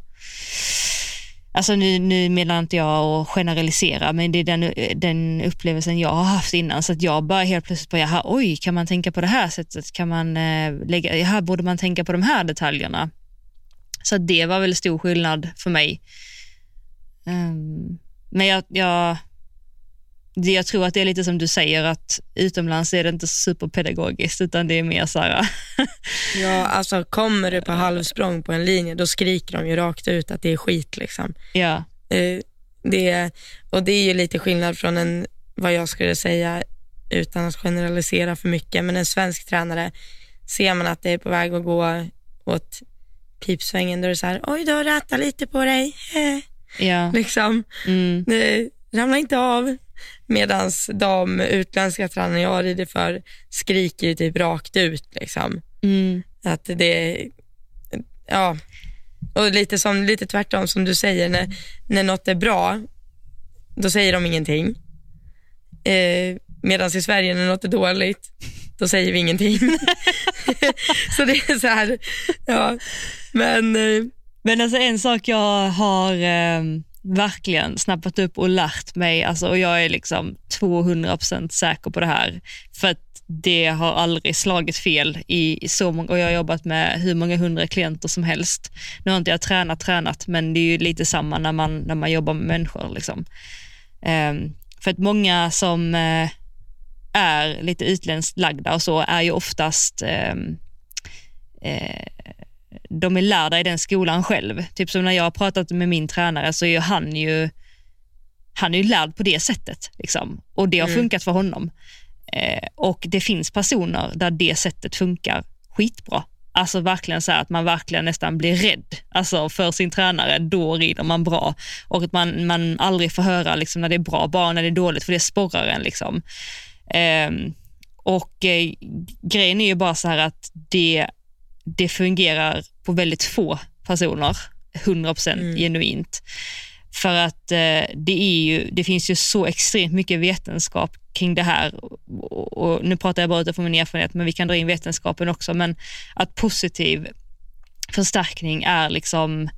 Alltså nu, nu menar inte jag att generalisera, men det är den, den upplevelsen jag har haft innan. Så att jag bara helt plötsligt bara, jaha, oj, kan man tänka på det här sättet? Kan man eh, lägga, här borde man tänka på de här detaljerna? Så det var väl stor skillnad för mig. Um, men jag, jag, jag tror att det är lite som du säger, att utomlands är det inte superpedagogiskt, utan det är mer så här... ja, alltså kommer du på halvsprång på en linje, då skriker de ju rakt ut att det är skit. Liksom. Ja. Uh, det, och det är ju lite skillnad från en, vad jag skulle säga, utan att generalisera för mycket, men en svensk tränare, ser man att det är på väg att gå åt pipsvängen då är det så här, oj då, räta lite på dig. Ja. Liksom. Mm. ramla inte av. Medan de utländska tränarna jag rider för skriker ju typ rakt ut. Liksom. Mm. Att det, ja, och lite, som, lite tvärtom som du säger, när, när något är bra, då säger de ingenting. Eh, Medan i Sverige när något är dåligt, då säger vi ingenting. så det är så här, ja. Men, eh, Men alltså en sak jag har eh, verkligen snappat upp och lärt mig, alltså, och jag är liksom 200% säker på det här, för att det har aldrig slagit fel i, så många, och jag har jobbat med hur många hundra klienter som helst. Nu har inte jag tränat, tränat, men det är ju lite samma när man, när man jobbar med människor. Liksom. Um, för att många som uh, är lite utländskt lagda och så är ju oftast um, uh, de är lärda i den skolan själv. Typ som när jag har pratat med min tränare så är han ju, han är ju lärd på det sättet. Liksom. Och det har mm. funkat för honom. Eh, och det finns personer där det sättet funkar skitbra. Alltså verkligen så att man verkligen nästan blir rädd alltså för sin tränare, då rider man bra. Och att man, man aldrig får höra liksom när det är bra, bara när det är dåligt, för det sporrar en. Liksom. Eh, och eh, grejen är ju bara så här att det det fungerar på väldigt få personer, 100% mm. genuint. För att eh, det, är ju, det finns ju så extremt mycket vetenskap kring det här. Och, och nu pratar jag bara utifrån min erfarenhet, men vi kan dra in vetenskapen också. Men att positiv förstärkning är liksom,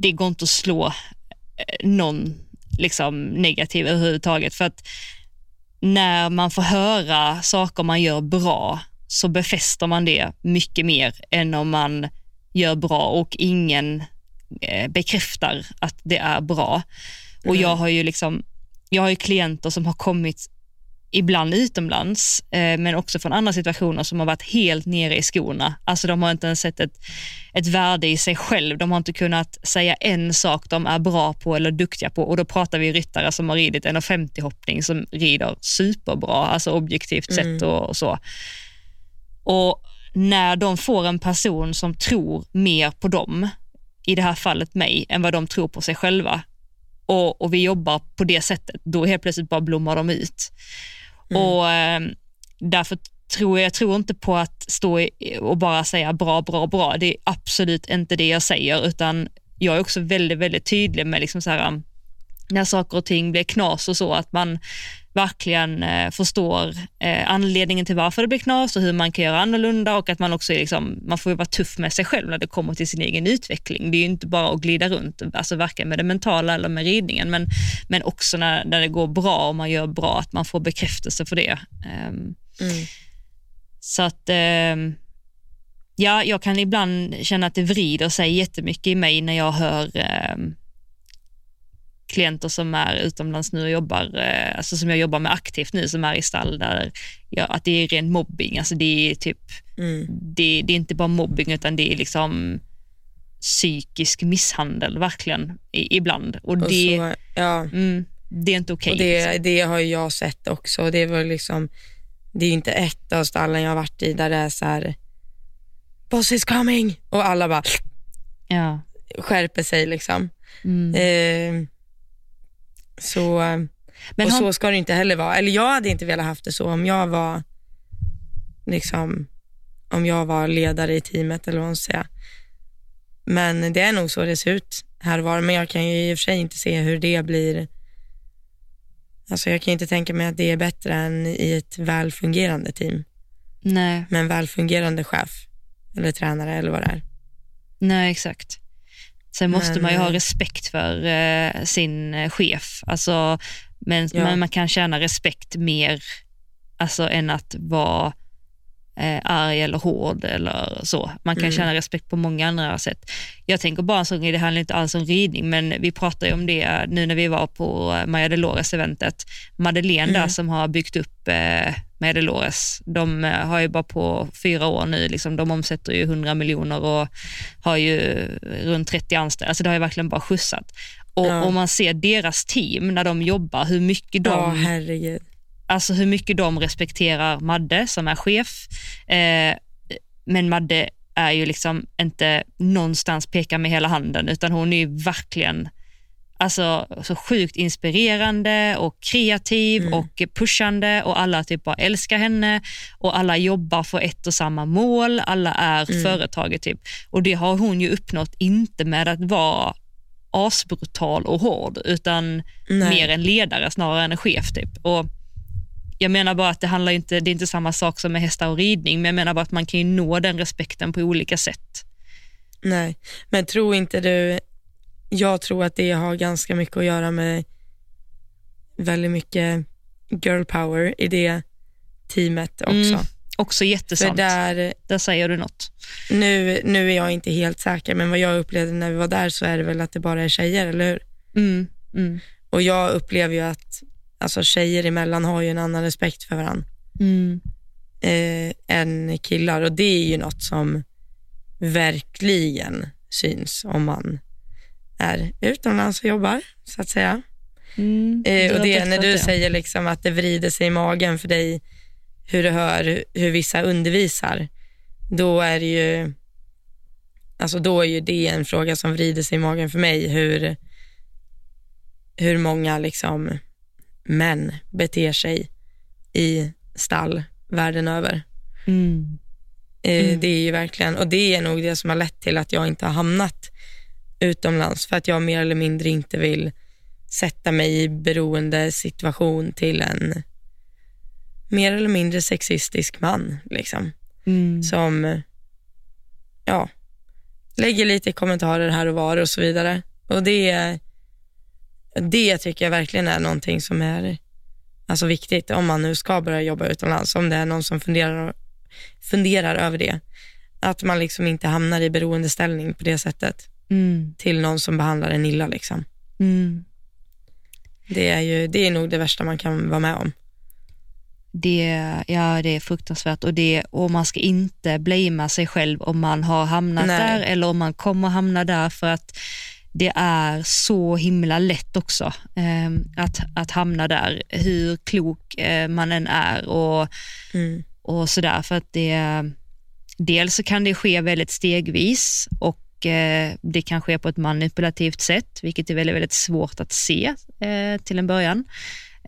det går inte att slå eh, någon liksom negativ överhuvudtaget. För att när man får höra saker man gör bra så befäster man det mycket mer än om man gör bra och ingen eh, bekräftar att det är bra. Och mm. jag har ju liksom, jag har ju klienter som har kommit ibland utomlands, eh, men också från andra situationer som har varit helt nere i skorna. Alltså de har inte ens sett ett, ett värde i sig själv. De har inte kunnat säga en sak de är bra på eller duktiga på och då pratar vi ryttare som har ridit 1,50 hoppning som rider superbra, alltså objektivt sett mm. och, och så. Och när de får en person som tror mer på dem, i det här fallet mig, än vad de tror på sig själva och, och vi jobbar på det sättet, då helt plötsligt bara blommar de ut. Mm. Och eh, därför tror jag, jag tror inte på att stå och bara säga bra, bra, bra. Det är absolut inte det jag säger, utan jag är också väldigt, väldigt tydlig med liksom så här, när saker och ting blir knas och så, att man verkligen eh, förstår eh, anledningen till varför det blir knas och hur man kan göra annorlunda och att man också är liksom, man får vara tuff med sig själv när det kommer till sin egen utveckling. Det är ju inte bara att glida runt, alltså varken med det mentala eller med ridningen, men, men också när, när det går bra och man gör bra, att man får bekräftelse för det. Um, mm. Så att um, ja, jag kan ibland känna att det vrider sig jättemycket i mig när jag hör um, klienter som är utomlands nu och jobbar, eh, alltså som jag jobbar med aktivt nu, som är i stall där, ja, att det är ren mobbing. Alltså det är typ, Mm. det, det är inte bara mobbing utan det är liksom psykisk misshandel verkligen i, ibland. Och Och det, så, ja, mm, det är inte okej. och det, det har jag sett också. Det var liksom, det är inte ett av stallen jag har varit i där det är så här, boss is coming och alla bara ja. skärper sig liksom. mm. Eh, så, Men och har, så ska det inte heller vara. Eller jag hade inte velat haft det så om jag var liksom, om jag var ledare i teamet eller vad man ska säga. Men det är nog så det ser ut här och var. Men jag kan ju i och för sig inte se hur det blir. Alltså jag kan inte tänka mig att det är bättre än i ett välfungerande team nej, med en välfungerande chef eller tränare eller vad det är. nej, exakt. Sen måste Men, man ju ha eh, respekt för eh, sin eh, chef. Alltså, men, Ja. men man kan känna respekt mer alltså, än att vara eh, arg eller hård eller så. Man kan Mm. känna respekt på många andra sätt. Jag tänker bara en sån grej, det handlar inte alls om ridning, men vi pratade om det nu när vi var på eh, Maja Dolores-eventet. Madeleine där Mm. som har byggt upp eh, Maja Dolores, de eh, har ju bara på fyra år nu, liksom, de omsätter ju 100 miljoner och har ju runt 30 anställda, alltså det har ju verkligen bara skjutsat. Och Ja. om man ser deras team när de jobbar, hur mycket de Ja, herregud. alltså hur mycket de respekterar Madde som är chef. Eh, men Madde är ju liksom inte någonstans pekar med hela handen utan hon är ju verkligen alltså, så sjukt inspirerande och kreativ Mm. och pushande och alla typ bara älskar henne och alla jobbar för ett och samma mål. Alla är Mm. företaget typ. Och det har hon ju uppnått inte med att vara asbrutal och hård utan Nej. mer en ledare snarare än en chef. Typ. Och jag menar bara att det handlar inte, det är inte samma sak som med hästar och ridning, men jag menar bara att man kan ju nå den respekten på olika sätt. Nej, men tror inte du, jag tror att det har ganska mycket att göra med väldigt mycket girl power i det teamet också. Mm, Också För jättesant. Där, där, säger du något. nu, nu är jag inte helt säker, men vad jag upplevde när vi var där så är det väl att det bara är tjejer, eller hur? Mm, mm, Och jag upplever ju att alltså, tjejer emellan har ju en annan respekt för varandra mm, eh, än killar och det är ju något som verkligen syns om man är utomlands och jobbar, så att säga. mm. Eh, och det är när du det. säger liksom att det vrider sig i magen för dig, hur du hör hur, hur vissa undervisar, då är det ju, alltså då är ju det en fråga som vrider sig i magen för mig, hur, hur många liksom män beter sig i stall världen över. Mm, Eh, Mm. Det är ju verkligen, och det är nog det som har lett till att jag inte har hamnat utomlands, för att jag mer eller mindre inte vill sätta mig i beroende situation till en mer eller mindre sexistisk man, liksom, mm, som ja, lägger lite kommentarer här och var och så vidare. Och det, det tycker jag verkligen är någonting som är alltså viktigt om man nu ska börja jobba utomlands, om det är någon som funderar, funderar över det. Att man liksom inte hamnar i beroendeställning på det sättet mm, till någon som behandlar en illa. Liksom. mm. Det, är ju, det är nog det värsta man kan vara med om. Det, ja, det är fruktansvärt och, det, och man ska inte blamea sig själv om man har hamnat Nej. där eller om man kommer hamna där för att det är så himla lätt också eh, att, att hamna där, hur klok eh, man än är och, Mm. och sådär. För att det, dels så kan det ske väldigt stegvis och eh, det kan ske på ett manipulativt sätt, vilket är väldigt, väldigt svårt att se eh, till en början.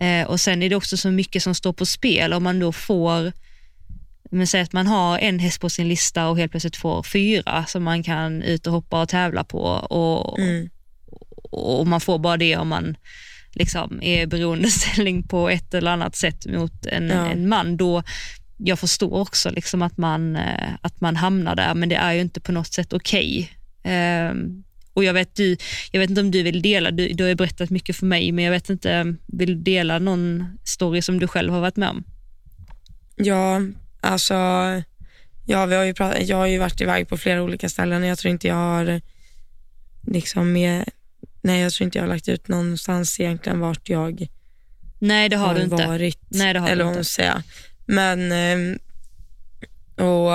Eh, och sen är det också så mycket som står på spel om man då får men säg att man har en häst på sin lista och helt plötsligt får fyra som man kan ut och hoppa och tävla på och, Mm. och man får bara det om man liksom är beroendeställning på ett eller annat sätt mot en, Ja. en man. Då, jag förstår också liksom att, man, att man hamnar där, men det är ju inte på något sätt okej. Ehm, och jag vet, du, jag vet inte om du vill dela, du, du har ju berättat mycket för mig, men jag vet inte, vill du dela någon story som du själv har varit med om? Ja, alltså, ja, vi har ju pratat, jag har ju varit iväg på flera olika ställen och jag tror inte jag har liksom med, nej jag tror inte jag har lagt ut någonstans egentligen vart jag Nej, det har, har du inte. varit. Nej, det har eller du inte. säga. Men, ehm, och,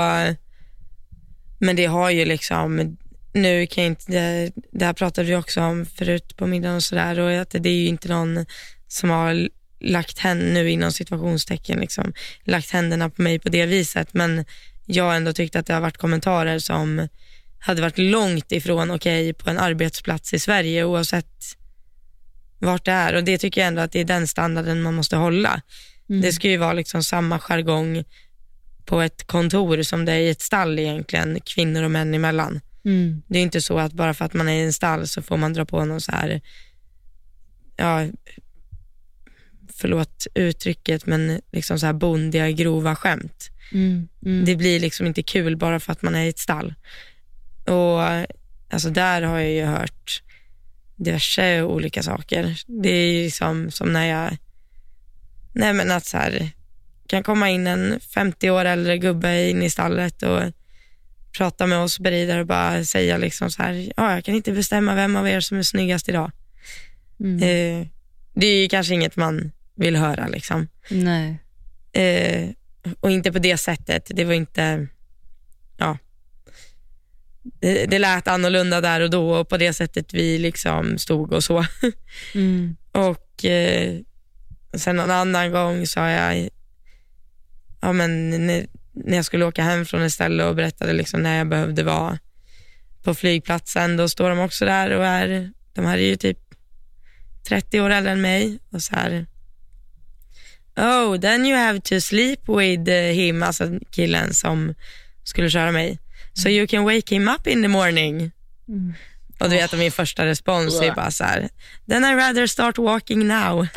men det har ju liksom, nu kan jag inte, det, det här pratade vi också om förut på middagen och sådär och att det är ju inte någon som har lagt händerna, nu inom situationstecken, liksom, lagt händerna på mig på det viset. Men jag har ändå tyckt att det har varit kommentarer som hade varit långt ifrån okej på en arbetsplats i Sverige oavsett vart det är. Och det tycker jag ändå att det är den standarden man måste hålla. Mm. Det ska ju vara liksom samma jargong på ett kontor som det är i ett stall egentligen, kvinnor och män emellan. Mm. Det är inte så att bara för att man är i en stall så får man dra på någon så här, ja, förlåt uttrycket, men liksom så här bondiga, grova skämt. Mm. Mm. Det blir liksom inte kul bara för att man är i ett stall. Och alltså där har jag ju hört diverse olika saker. Det är ju liksom som när jag, nej men att så här, kan komma in en 50 år äldre gubbe in i stallet och prata med oss beridare och bara säga liksom så här, ja jag kan inte bestämma vem av er som är snyggast idag. Mm. Eh, det är ju kanske inget man vill höra liksom. Nej. Eh, och inte på det sättet. Det var inte, ja. Det, det lät annorlunda där och då och på det sättet vi liksom stod och så. Mm. och eh, sen någon annan gång sa jag, ja men när, jag skulle åka hem från ett ställe och berättade liksom när jag behövde vara på flygplatsen, då står de också där och är, de här är ju typ 30 år äldre än mig och så här, oh then you have to sleep with him, alltså killen som skulle köra mig. So you can wake him up in the morning. Mm. Och du vet min första respons är bara så här, then I rather start walking now.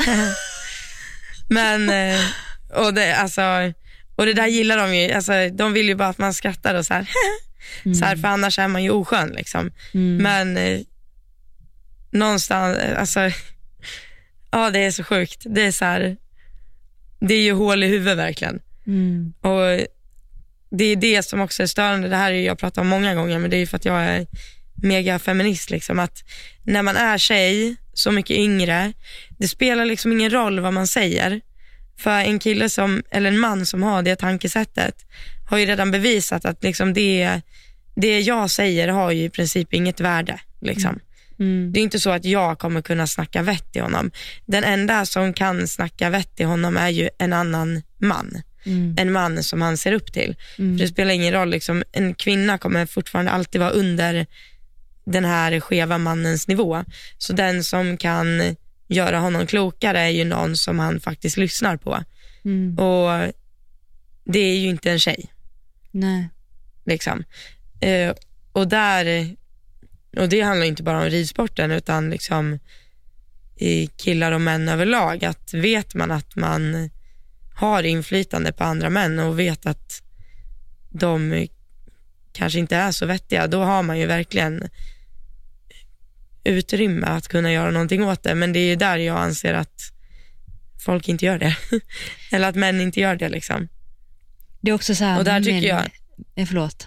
Men, eh, och det, alltså, och det där gillar de ju, alltså, de vill ju bara att man skrattar och så här, så här för annars är man ju oskön liksom. Mm. Men eh, någonstans, eh, alltså, ja det är så sjukt. Det är så här, det är ju hål i huvudet verkligen. Mm. Och Det är det som också är störande. Det här har jag pratat om många gånger, men det är för att jag är mega feminist. Liksom, att när man är tjej, så mycket yngre, det spelar liksom ingen roll vad man säger. För en kille som, eller en man som har det tankesättet har ju redan bevisat att liksom det, det jag säger har ju i princip inget värde. Liksom. Mm. Det är inte så att jag kommer kunna snacka vett till honom. Den enda som kan snacka vett till honom är ju en annan man. Mm. En man som han ser upp till. Mm. För det spelar ingen roll, liksom, en kvinna kommer fortfarande alltid vara under den här skeva mannens nivå. Så den som kan göra honom klokare är ju någon som han faktiskt lyssnar på. Mm. Och det är ju inte en tjej. Nej. Liksom. Eh, och där, och det handlar inte bara om ridsporten utan liksom i killar och män överlag. Att vet man att man har inflytande på andra män och vet att de kanske inte är så vettiga, då har man ju verkligen utrymme att kunna göra någonting åt det. Men det är ju där jag anser att folk inte gör det. Eller att män inte gör det. liksom. Det är också så här, Och där tycker män- jag- Eh, förlåt.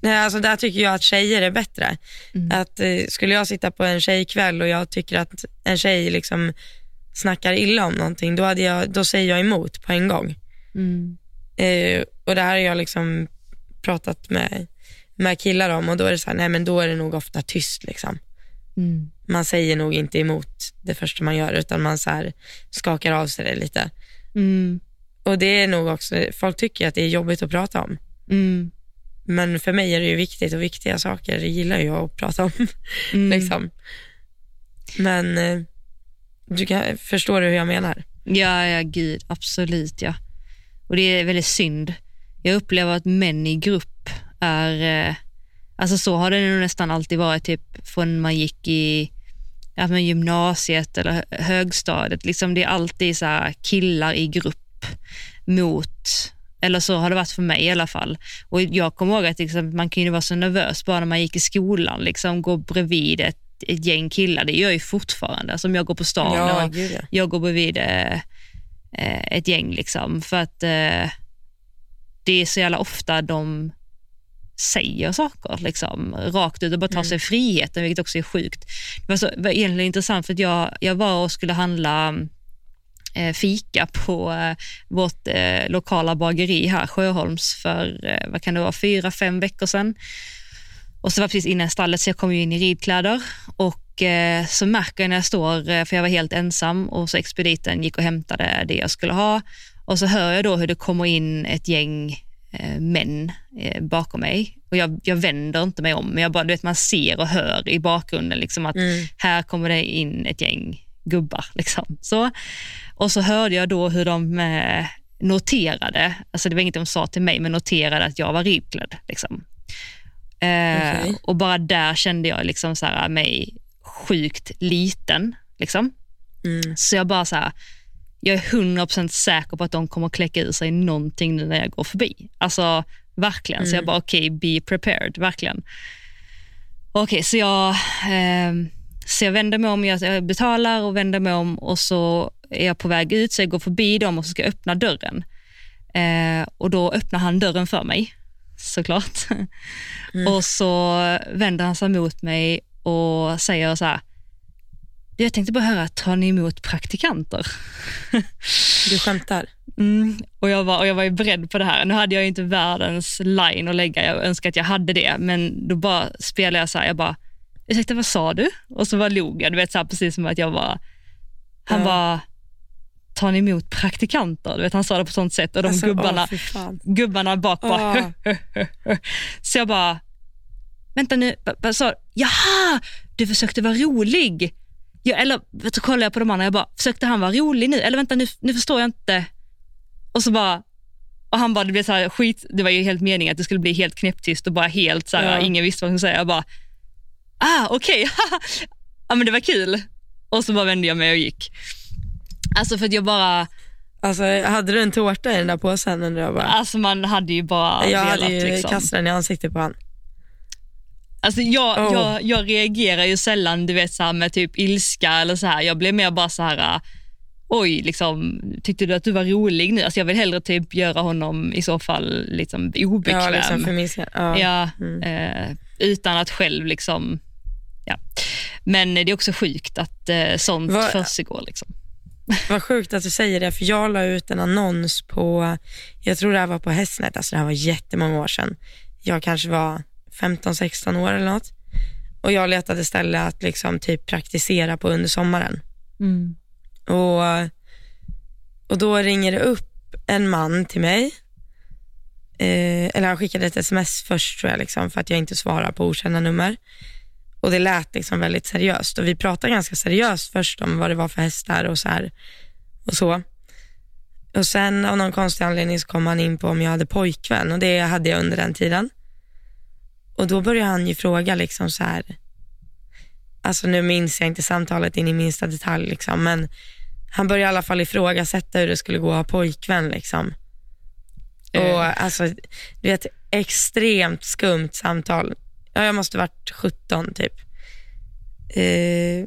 Nej, alltså där tycker jag att tjejer är bättre. Mm. Att eh, Skulle jag sitta på en tjejkväll och jag tycker att en tjej liksom snackar illa om någonting, då, hade jag, då säger jag emot på en gång. Mm. Eh, och Det här har jag liksom pratat med, med killar om och då är det så här, nej men då är det nog ofta tyst. Liksom. Mm. Man säger nog inte emot det första man gör utan man så här skakar av sig det lite. Mm. Och det är nog också, folk tycker att det är jobbigt att prata om. Mm. Men för mig är det ju viktigt och viktiga saker gillar jag att prata om. Mm. liksom. Men eh, du kan, förstår du hur jag menar? Ja, ja, gud, absolut ja. Och det är väldigt synd. Jag upplever att män i grupp är, eh, alltså så har det nog nästan alltid varit, typ från man gick i ja, men gymnasiet eller hö- högstadiet. Liksom det är alltid så här killar i grupp mot, eller så har det varit för mig i alla fall. Och jag kommer ihåg att liksom, man kunde vara så nervös bara när man gick i skolan, liksom gå bredvid ett, ett gäng killar. Det gör jag ju fortfarande. Alltså om jag går på stan och ja. jag går bredvid eh, ett gäng liksom för att eh, det är så jävla ofta de säger saker liksom, rakt ut och bara tar sig friheten, vilket också är sjukt. Det var, så, det var egentligen intressant för att jag, jag var och skulle handla eh, fika på eh, vårt eh, lokala bageri här, Sjöholms, för eh, vad kan det vara, fyra, fem veckor sedan. Och så var precis innan stallet så jag kom in i ridkläder och eh, så märker jag när jag står, eh, för jag var helt ensam och så expediten gick och hämtade det jag skulle ha och så hör jag då hur det kommer in ett gäng män eh, bakom mig och jag, jag vänder inte mig om, men jag bara, du vet, man ser och hör i bakgrunden liksom att Mm. här kommer det in ett gäng gubbar. Liksom. Så, och så hörde jag då hur de eh, noterade, alltså det var inget de sa till mig, men noterade att jag var ridklädd. Liksom. Eh, Okej. Och bara där kände jag liksom så här, mig sjukt liten. Liksom. Mm. Så jag bara så här, jag är 100% säker på att de kommer kläcka ur sig någonting nu när jag går förbi. Alltså verkligen. Så jag Mm. bara okej, be prepared, verkligen. Okej, så jag, eh, så jag vänder mig om, jag, jag betalar och vänder mig om och så är jag på väg ut så jag går förbi dem och så ska jag öppna dörren. Eh, och då öppnar han dörren för mig, såklart. Mm. Och så vänder han sig mot mig och säger så här, "Du, jag tänkte bara höra, tar ni emot praktikanter? Du skämtar? Mm, och, jag var, och jag var ju beredd på det här. Nu hade jag ju inte världens line att lägga, jag önskar att jag hade det, men då bara spelade jag så här, jag bara, ursäkta vad sa du? Och så var log jag, du vet så här, precis som att jag var, han Ja. bara, tar ni emot praktikanter? Du vet, han sa det på sånt sätt och de Alltså, gubbarna, åh, gubbarna bak bara, så jag bara, vänta nu, vad sa du? Jaha, du försökte vara rolig. Ja, eller du, kollade jag på de andra, jag bara, försökte han vara rolig nu? Eller vänta, nu, nu förstår jag inte. Och så bara, och han bara, det blev så här skit, det var ju helt meningen att det skulle bli helt knäpptyst och bara helt så här, Ja. ingen visste vad han skulle säga. Jag bara, ah okej, ja men det var kul. Och så bara vände jag mig och gick. Alltså för att jag bara, Alltså, hade du en tårta i den där påsen undrar jag bara? alltså man hade ju bara jag velat hade ju liksom. kastat den i ansiktet på honom. Alltså jag, Oh. jag, jag reagerar ju sällan du vet, så med typ ilska eller så här. Jag blir mer bara så här, äh, oj, liksom, tyckte du att du var rolig nu? Alltså jag vill hellre typ göra honom i så fall liksom obekväm. Ja, liksom förminska. Ja. Ja, Mm. eh, utan att själv liksom, ja. Men det är också sjukt att eh, sånt Vad- försiggår. Liksom. Vad sjukt att du säger det, för jag la ut en annons på, jag tror det här var på Hästnet, alltså det här var jättemånga år sedan. Jag kanske var 15-16 år eller något. Och jag letade ställe att liksom typ praktisera på under sommaren. Mm. Och, och då ringer det upp en man till mig. Eh, eller han skickade ett sms först tror jag, liksom, för att jag inte svarar på okända nummer. Och det lät liksom väldigt seriöst och vi pratade ganska seriöst först om vad det var för hästar och så här och så. Och sen av någon konstig anledning så kom han in på om jag hade pojkvän och det hade jag under den tiden. Och då började han ju fråga liksom så här, alltså nu minns jag inte samtalet in i minsta detalj liksom, men han började i alla fall ifrågasätta hur det skulle gå att ha pojkvän liksom. Och alltså, du vet, extremt skumt samtal. Ja, jag måste varit 17 typ. Eh,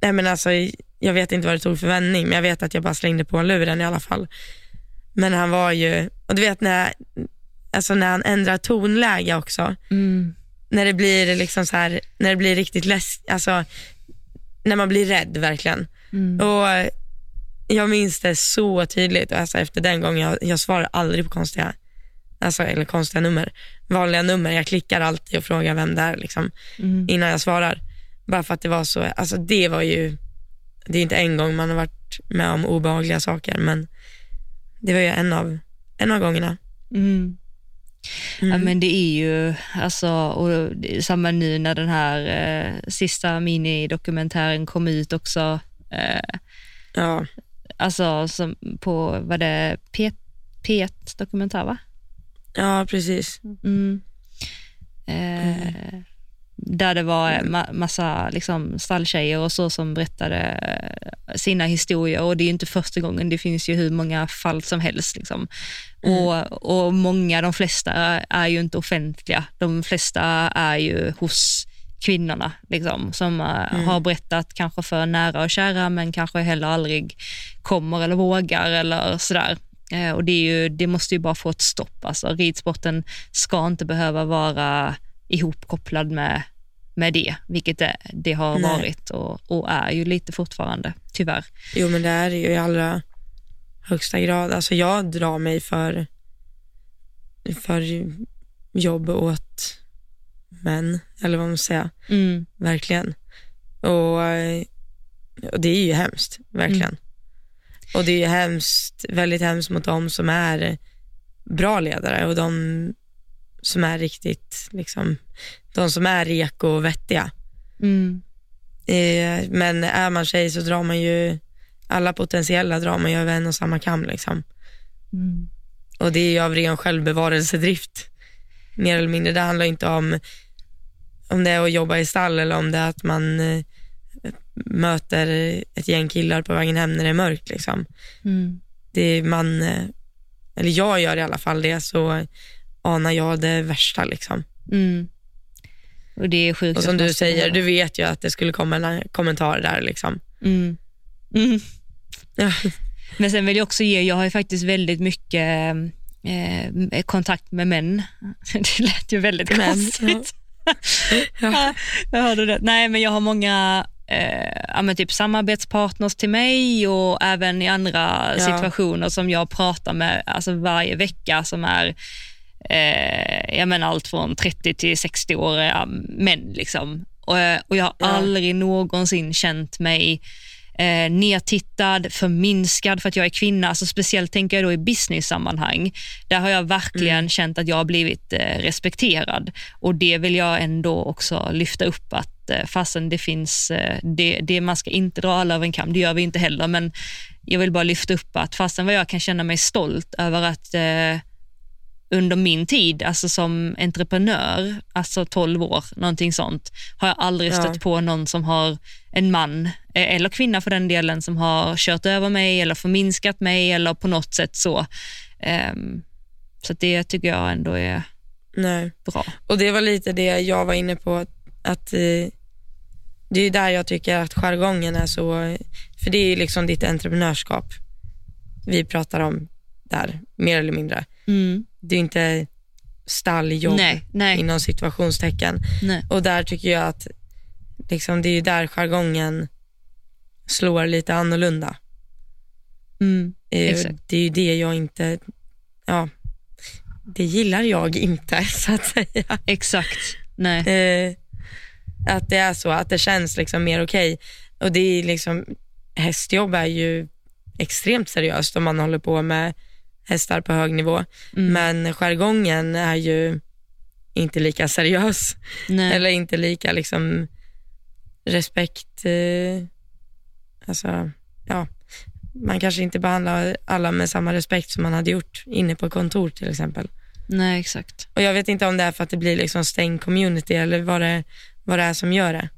nej men alltså, jag vet inte vad det tog för vändning, men jag vet att jag bara slängde på luren i alla fall. Men han var ju, och du vet när, alltså när han ändrar tonläge också, Mm. när det blir liksom så här, när det blir riktigt läskigt, alltså när man blir rädd verkligen. Mm. Och jag minns det så tydligt, alltså efter den gången, jag, jag svarar aldrig på konstiga, alltså, eller konstiga nummer. Vanliga nummer, jag klickar alltid och frågar vem det är liksom, Mm. innan jag svarar. Bara för att det var så, alltså det var ju, det är inte en gång man har varit med om obehagliga saker, men det var ju en av, en av gångerna. Mm. Mm. Ja, men det är ju, alltså, och samma nu när den här eh, sista minidokumentären kom ut också. Eh, Ja, alltså som på, vad det P, P1 dokumentär va? ja precis. Mm. Eh, Där det var ma- massa liksom, stalltjejer och så som berättade eh, sina historier och det är ju inte första gången, det finns ju hur många fall som helst. Liksom. Och, och många, de flesta är ju inte offentliga, de flesta är ju hos kvinnorna liksom, som eh, Mm. har berättat kanske för nära och kära men kanske heller aldrig kommer eller vågar eller sådär. Eh, och det, är ju, det måste ju bara få ett stopp. Alltså, ridsporten ska inte behöva vara ihopkopplad med, med det, vilket det, det har Nej. varit och, och är ju lite fortfarande, tyvärr. Jo men det är ju i allra högsta grad. Alltså jag drar mig för, för jobb åt män, eller vad man ska säga. Mm. Verkligen. Och, och det är ju hemskt, verkligen. Och det är ju hemskt, väldigt hemskt mot de som är bra ledare och de som är riktigt, liksom, de som är reko och vettiga. Mm. Eh, Men är man tjej så drar man ju, alla potentiella drar man ju över en och samma kam. Liksom. Mm. Och det är ju av ren självbevarelsedrift. Mer eller mindre. Det handlar inte om om det är att jobba i stall eller om det är att man eh, möter ett gäng killar på vägen hem när det är mörkt. Liksom. Mm. Det är man, eh, eller jag gör i alla fall det, så anar jag det värsta. Liksom. Mm. Och det är sjukt. Och som du säger, du vet ju att det skulle komma en kommentar där. Liksom. Mm. Mm. Ja. Men sen vill jag också ge, jag har ju faktiskt väldigt mycket eh, kontakt med män. Det lät ju väldigt Män, konstigt. Ja. jag hörde det. Nej, men jag har många eh, ja, typ samarbetspartners till mig och även i andra Ja. situationer som jag pratar med alltså varje vecka som är eh, jag menar allt från 30 till 60-åriga män. Liksom. Och, och jag har Ja. aldrig någonsin känt mig eh, nedtittad, förminskad för att jag är kvinna. Alltså speciellt tänker jag då i business-sammanhang. Där har jag verkligen Mm. känt att jag har blivit eh, respekterad och det vill jag ändå också lyfta upp att eh, fastän det finns, eh, det, det man ska inte dra alla över en kam, det gör vi inte heller, men jag vill bara lyfta upp att fastän vad jag kan känna mig stolt över att eh, under min tid, alltså som entreprenör, alltså 12 år, någonting sånt, har jag aldrig Ja. stött på någon som har en man, eh, eller kvinna för den delen, som har kört över mig eller förminskat mig eller på något sätt så. Ehm, så det tycker jag ändå är Nej. bra. Och det var lite det jag var inne på, att, eh, det är där jag tycker att jargongen är så, för det är ju liksom ditt entreprenörskap vi pratar om där, mer eller mindre. Mm. Det är inte stalljobb Nej, nej, inom situationstecken. nej. Och där tycker jag att liksom, det är ju där jargongen slår lite annorlunda. Mm. Det är ju det jag inte, ja, det gillar jag inte så att säga. Exakt. Nej. Eh, att det är så, att det känns liksom mer okej. Och det är liksom, hästjobb är ju extremt seriöst om man håller på med hästar på hög nivå. Mm. Men jargongen är ju inte lika seriös nej. eller inte lika liksom respekt. Eh, alltså, ja. Man kanske inte behandlar alla med samma respekt som man hade gjort inne på kontor till exempel. nej, exakt. Och Jag vet inte om det är för att det blir liksom stängd community eller vad det, vad det är som gör det.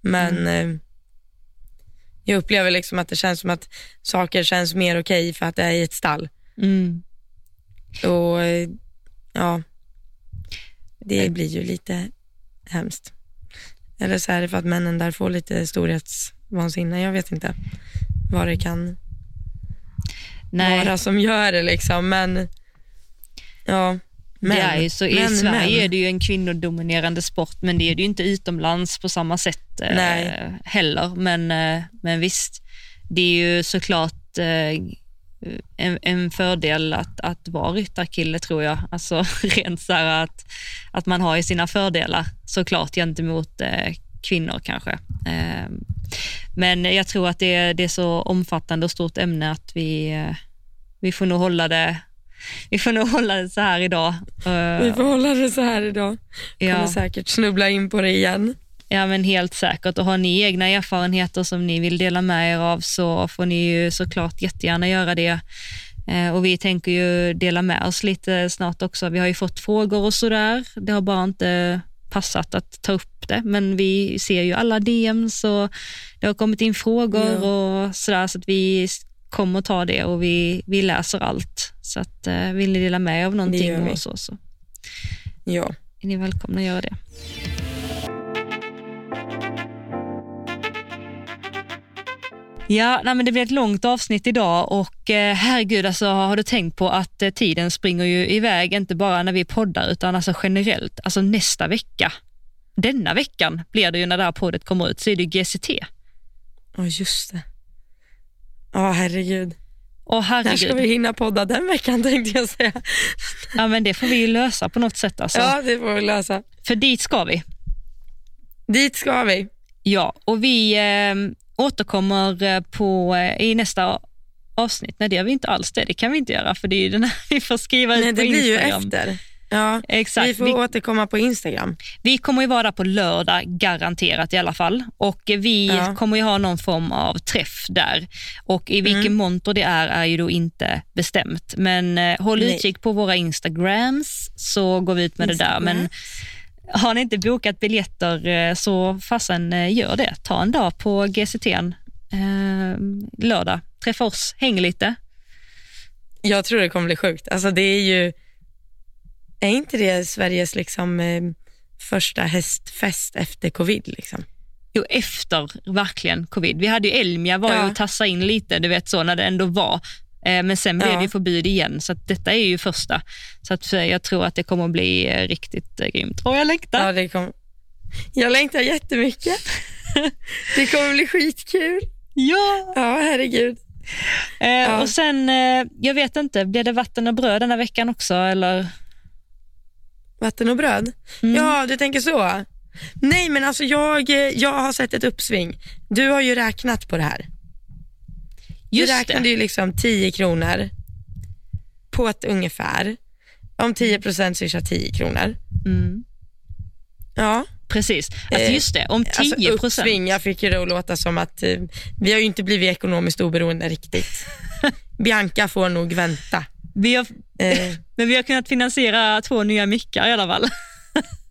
Men eh, jag upplever liksom att det känns som att saker känns mer okej för att det är i ett stall. Mm. Och eh, ja, det blir ju lite hemskt. Eller så är det för att männen där får lite storhetsvansinne. Jag vet inte vad det kan Nej. vara som gör det liksom. Men ja, men, det är ju så, I men, Sverige men. är det ju en kvinnodominerande sport, men det är det ju inte utomlands på samma sätt eh, heller. Men, eh, men visst, det är ju såklart eh, en, en fördel att, att vara ryttarkille tror jag. Alltså rent så att, att man har ju sina fördelar såklart gentemot eh, kvinnor kanske. Eh, men jag tror att det, är- det är så omfattande och stort ämne att vi, eh, vi får nog hålla det vi får nog hålla det så här idag. Eh, Vi får hålla det så här idag. Kommer ja, säkert snubbla in på det igen. Ja, men helt säkert. Och har ni egna erfarenheter som ni vill dela med er av så får ni ju såklart jättegärna göra det. Eh, Och vi tänker ju dela med oss lite snart också. Vi har ju fått frågor och sådär. Det har bara inte passat att ta upp det, men vi ser ju alla DMs och det har kommit in frågor Ja. och sådär så att vi kommer ta det och vi, vi läser allt. Så att eh, vill ni dela med er av någonting och så, så Ja. är ni välkomna att göra det. Ja, nej, men det blir ett långt avsnitt idag och eh, herregud, alltså, har du tänkt på att eh, tiden springer ju iväg, inte bara när vi poddar utan alltså generellt. Alltså nästa vecka, denna veckan blir det ju när det här poddet kommer ut, så är det GCT. Ja, just det. Ja, herregud. Och När ska vi herregud, hinna podda den veckan tänkte jag säga. ja, men det får vi ju lösa på något sätt. Alltså. Ja, det får vi lösa. För dit ska vi. Dit ska vi. Ja, och vi eh, återkommer eh, på, eh, i nästa avsnitt. Nej, det gör vi inte alls det. Det kan vi inte göra, för det är ju den här vi får skriva ut Nej, på det blir ju Instagram. efter. Ja, Exakt. vi får Vi, återkomma på Instagram. vi kommer ju vara där på lördag, garanterat i alla fall. Och vi Ja. kommer ju ha någon form av träff där. Och i vilken Mm. monter det är, är ju då inte bestämt. Men eh, håll Nej. utkik på våra Instagrams, så går vi ut med det där. Men har ni inte bokat biljetter eh, så fasen eh, gör det. Ta en dag på GCT eh, lördag. Träffa oss, häng lite. Jag tror det kommer bli sjukt. Alltså det är ju, är inte det Sveriges liksom eh, första hästfest efter covid liksom? Jo, efter verkligen covid. Vi hade ju Elmia var ju Ja. och tassa in lite, du vet så när det ändå var. Eh, Men sen blev Ja. det ju förbud igen, så att detta är ju första. Så att eh, jag tror att det kommer att bli eh, riktigt grymt. Och jag längtar. Ja, det kommer. Jag längtar jättemycket. Det kommer bli skitkul. Ja. Ja, herregud. Eh, Och sen, eh, jag vet inte, blir det vatten och bröd den här veckan också eller? Vatten och bröd? Mm. Ja, du tänker så. Nej, men alltså jag, jag har sett ett uppsving. Du har ju räknat på det här. Just du räknade det. ju liksom 10 kronor på ett ungefär. Om 10 procent swishar 10 kronor. Mm. Ja, Precis. Alltså Eh, just det, om 10 alltså procent. uppsving. Jag fick ju det att låta som att eh, vi har ju inte blivit ekonomiskt oberoende riktigt. Bianca får nog vänta. vi har, Eh, men vi har kunnat finansiera två nya mickar i alla fall.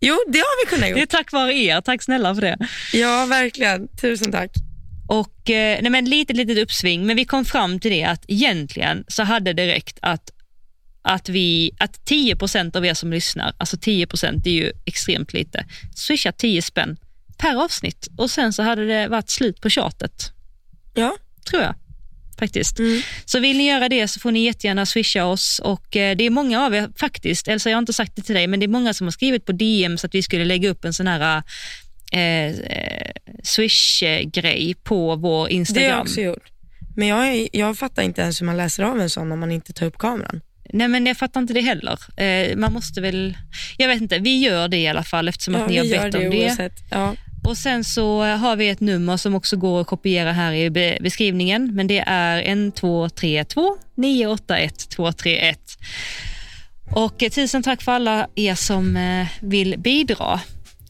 jo, det har vi kunnat Det är tack vare er, tack snälla för det. Ja, verkligen. Tusen tack. Och, eh, nej men lite litet uppsving, men vi kom fram till det att egentligen så hade det räckt att, att, vi, att 10% av er som lyssnar, alltså 10 det är ju extremt lite, swisha 10 spänn per avsnitt och sen så hade det varit slut på tjatet, Ja. tror jag. Faktiskt. Mm. Så vill ni göra det så får ni jättegärna swisha oss och eh, det är många av er faktiskt, Elsa jag har inte sagt det till dig, men det är många som har skrivit på DM så att vi skulle lägga upp en sån här eh, eh, swish-grej på vår Det har Instagram. jag också gjort. Men jag, jag fattar inte ens hur man läser av en sån om man inte tar upp kameran. Nej men jag fattar inte det heller. Eh, man måste väl, jag vet inte, vi gör det i alla fall eftersom att ni har bett det om det. oavsett. Ja. Och sen så har vi ett nummer som också går att kopiera här i be- beskrivningen, men det är 1232 981 231. Och eh, tusen tack för alla er som eh, vill bidra.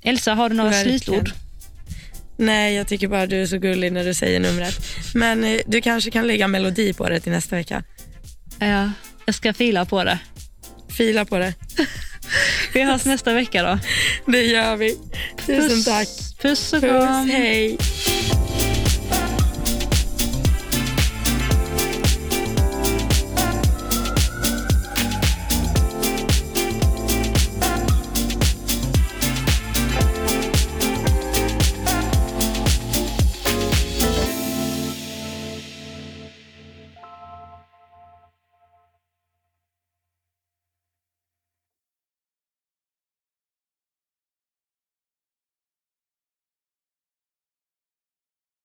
Elsa, har du några Verkligen. slutord? Nej, jag tycker bara du är så gullig när du säger numret. Men eh, du kanske kan lägga melodi på det till nästa vecka. Ja, jag ska fila på det. Fila på det. Vi hörs nästa vecka då. Det gör vi. Tusen tack. Puss och Puss, kram. hej.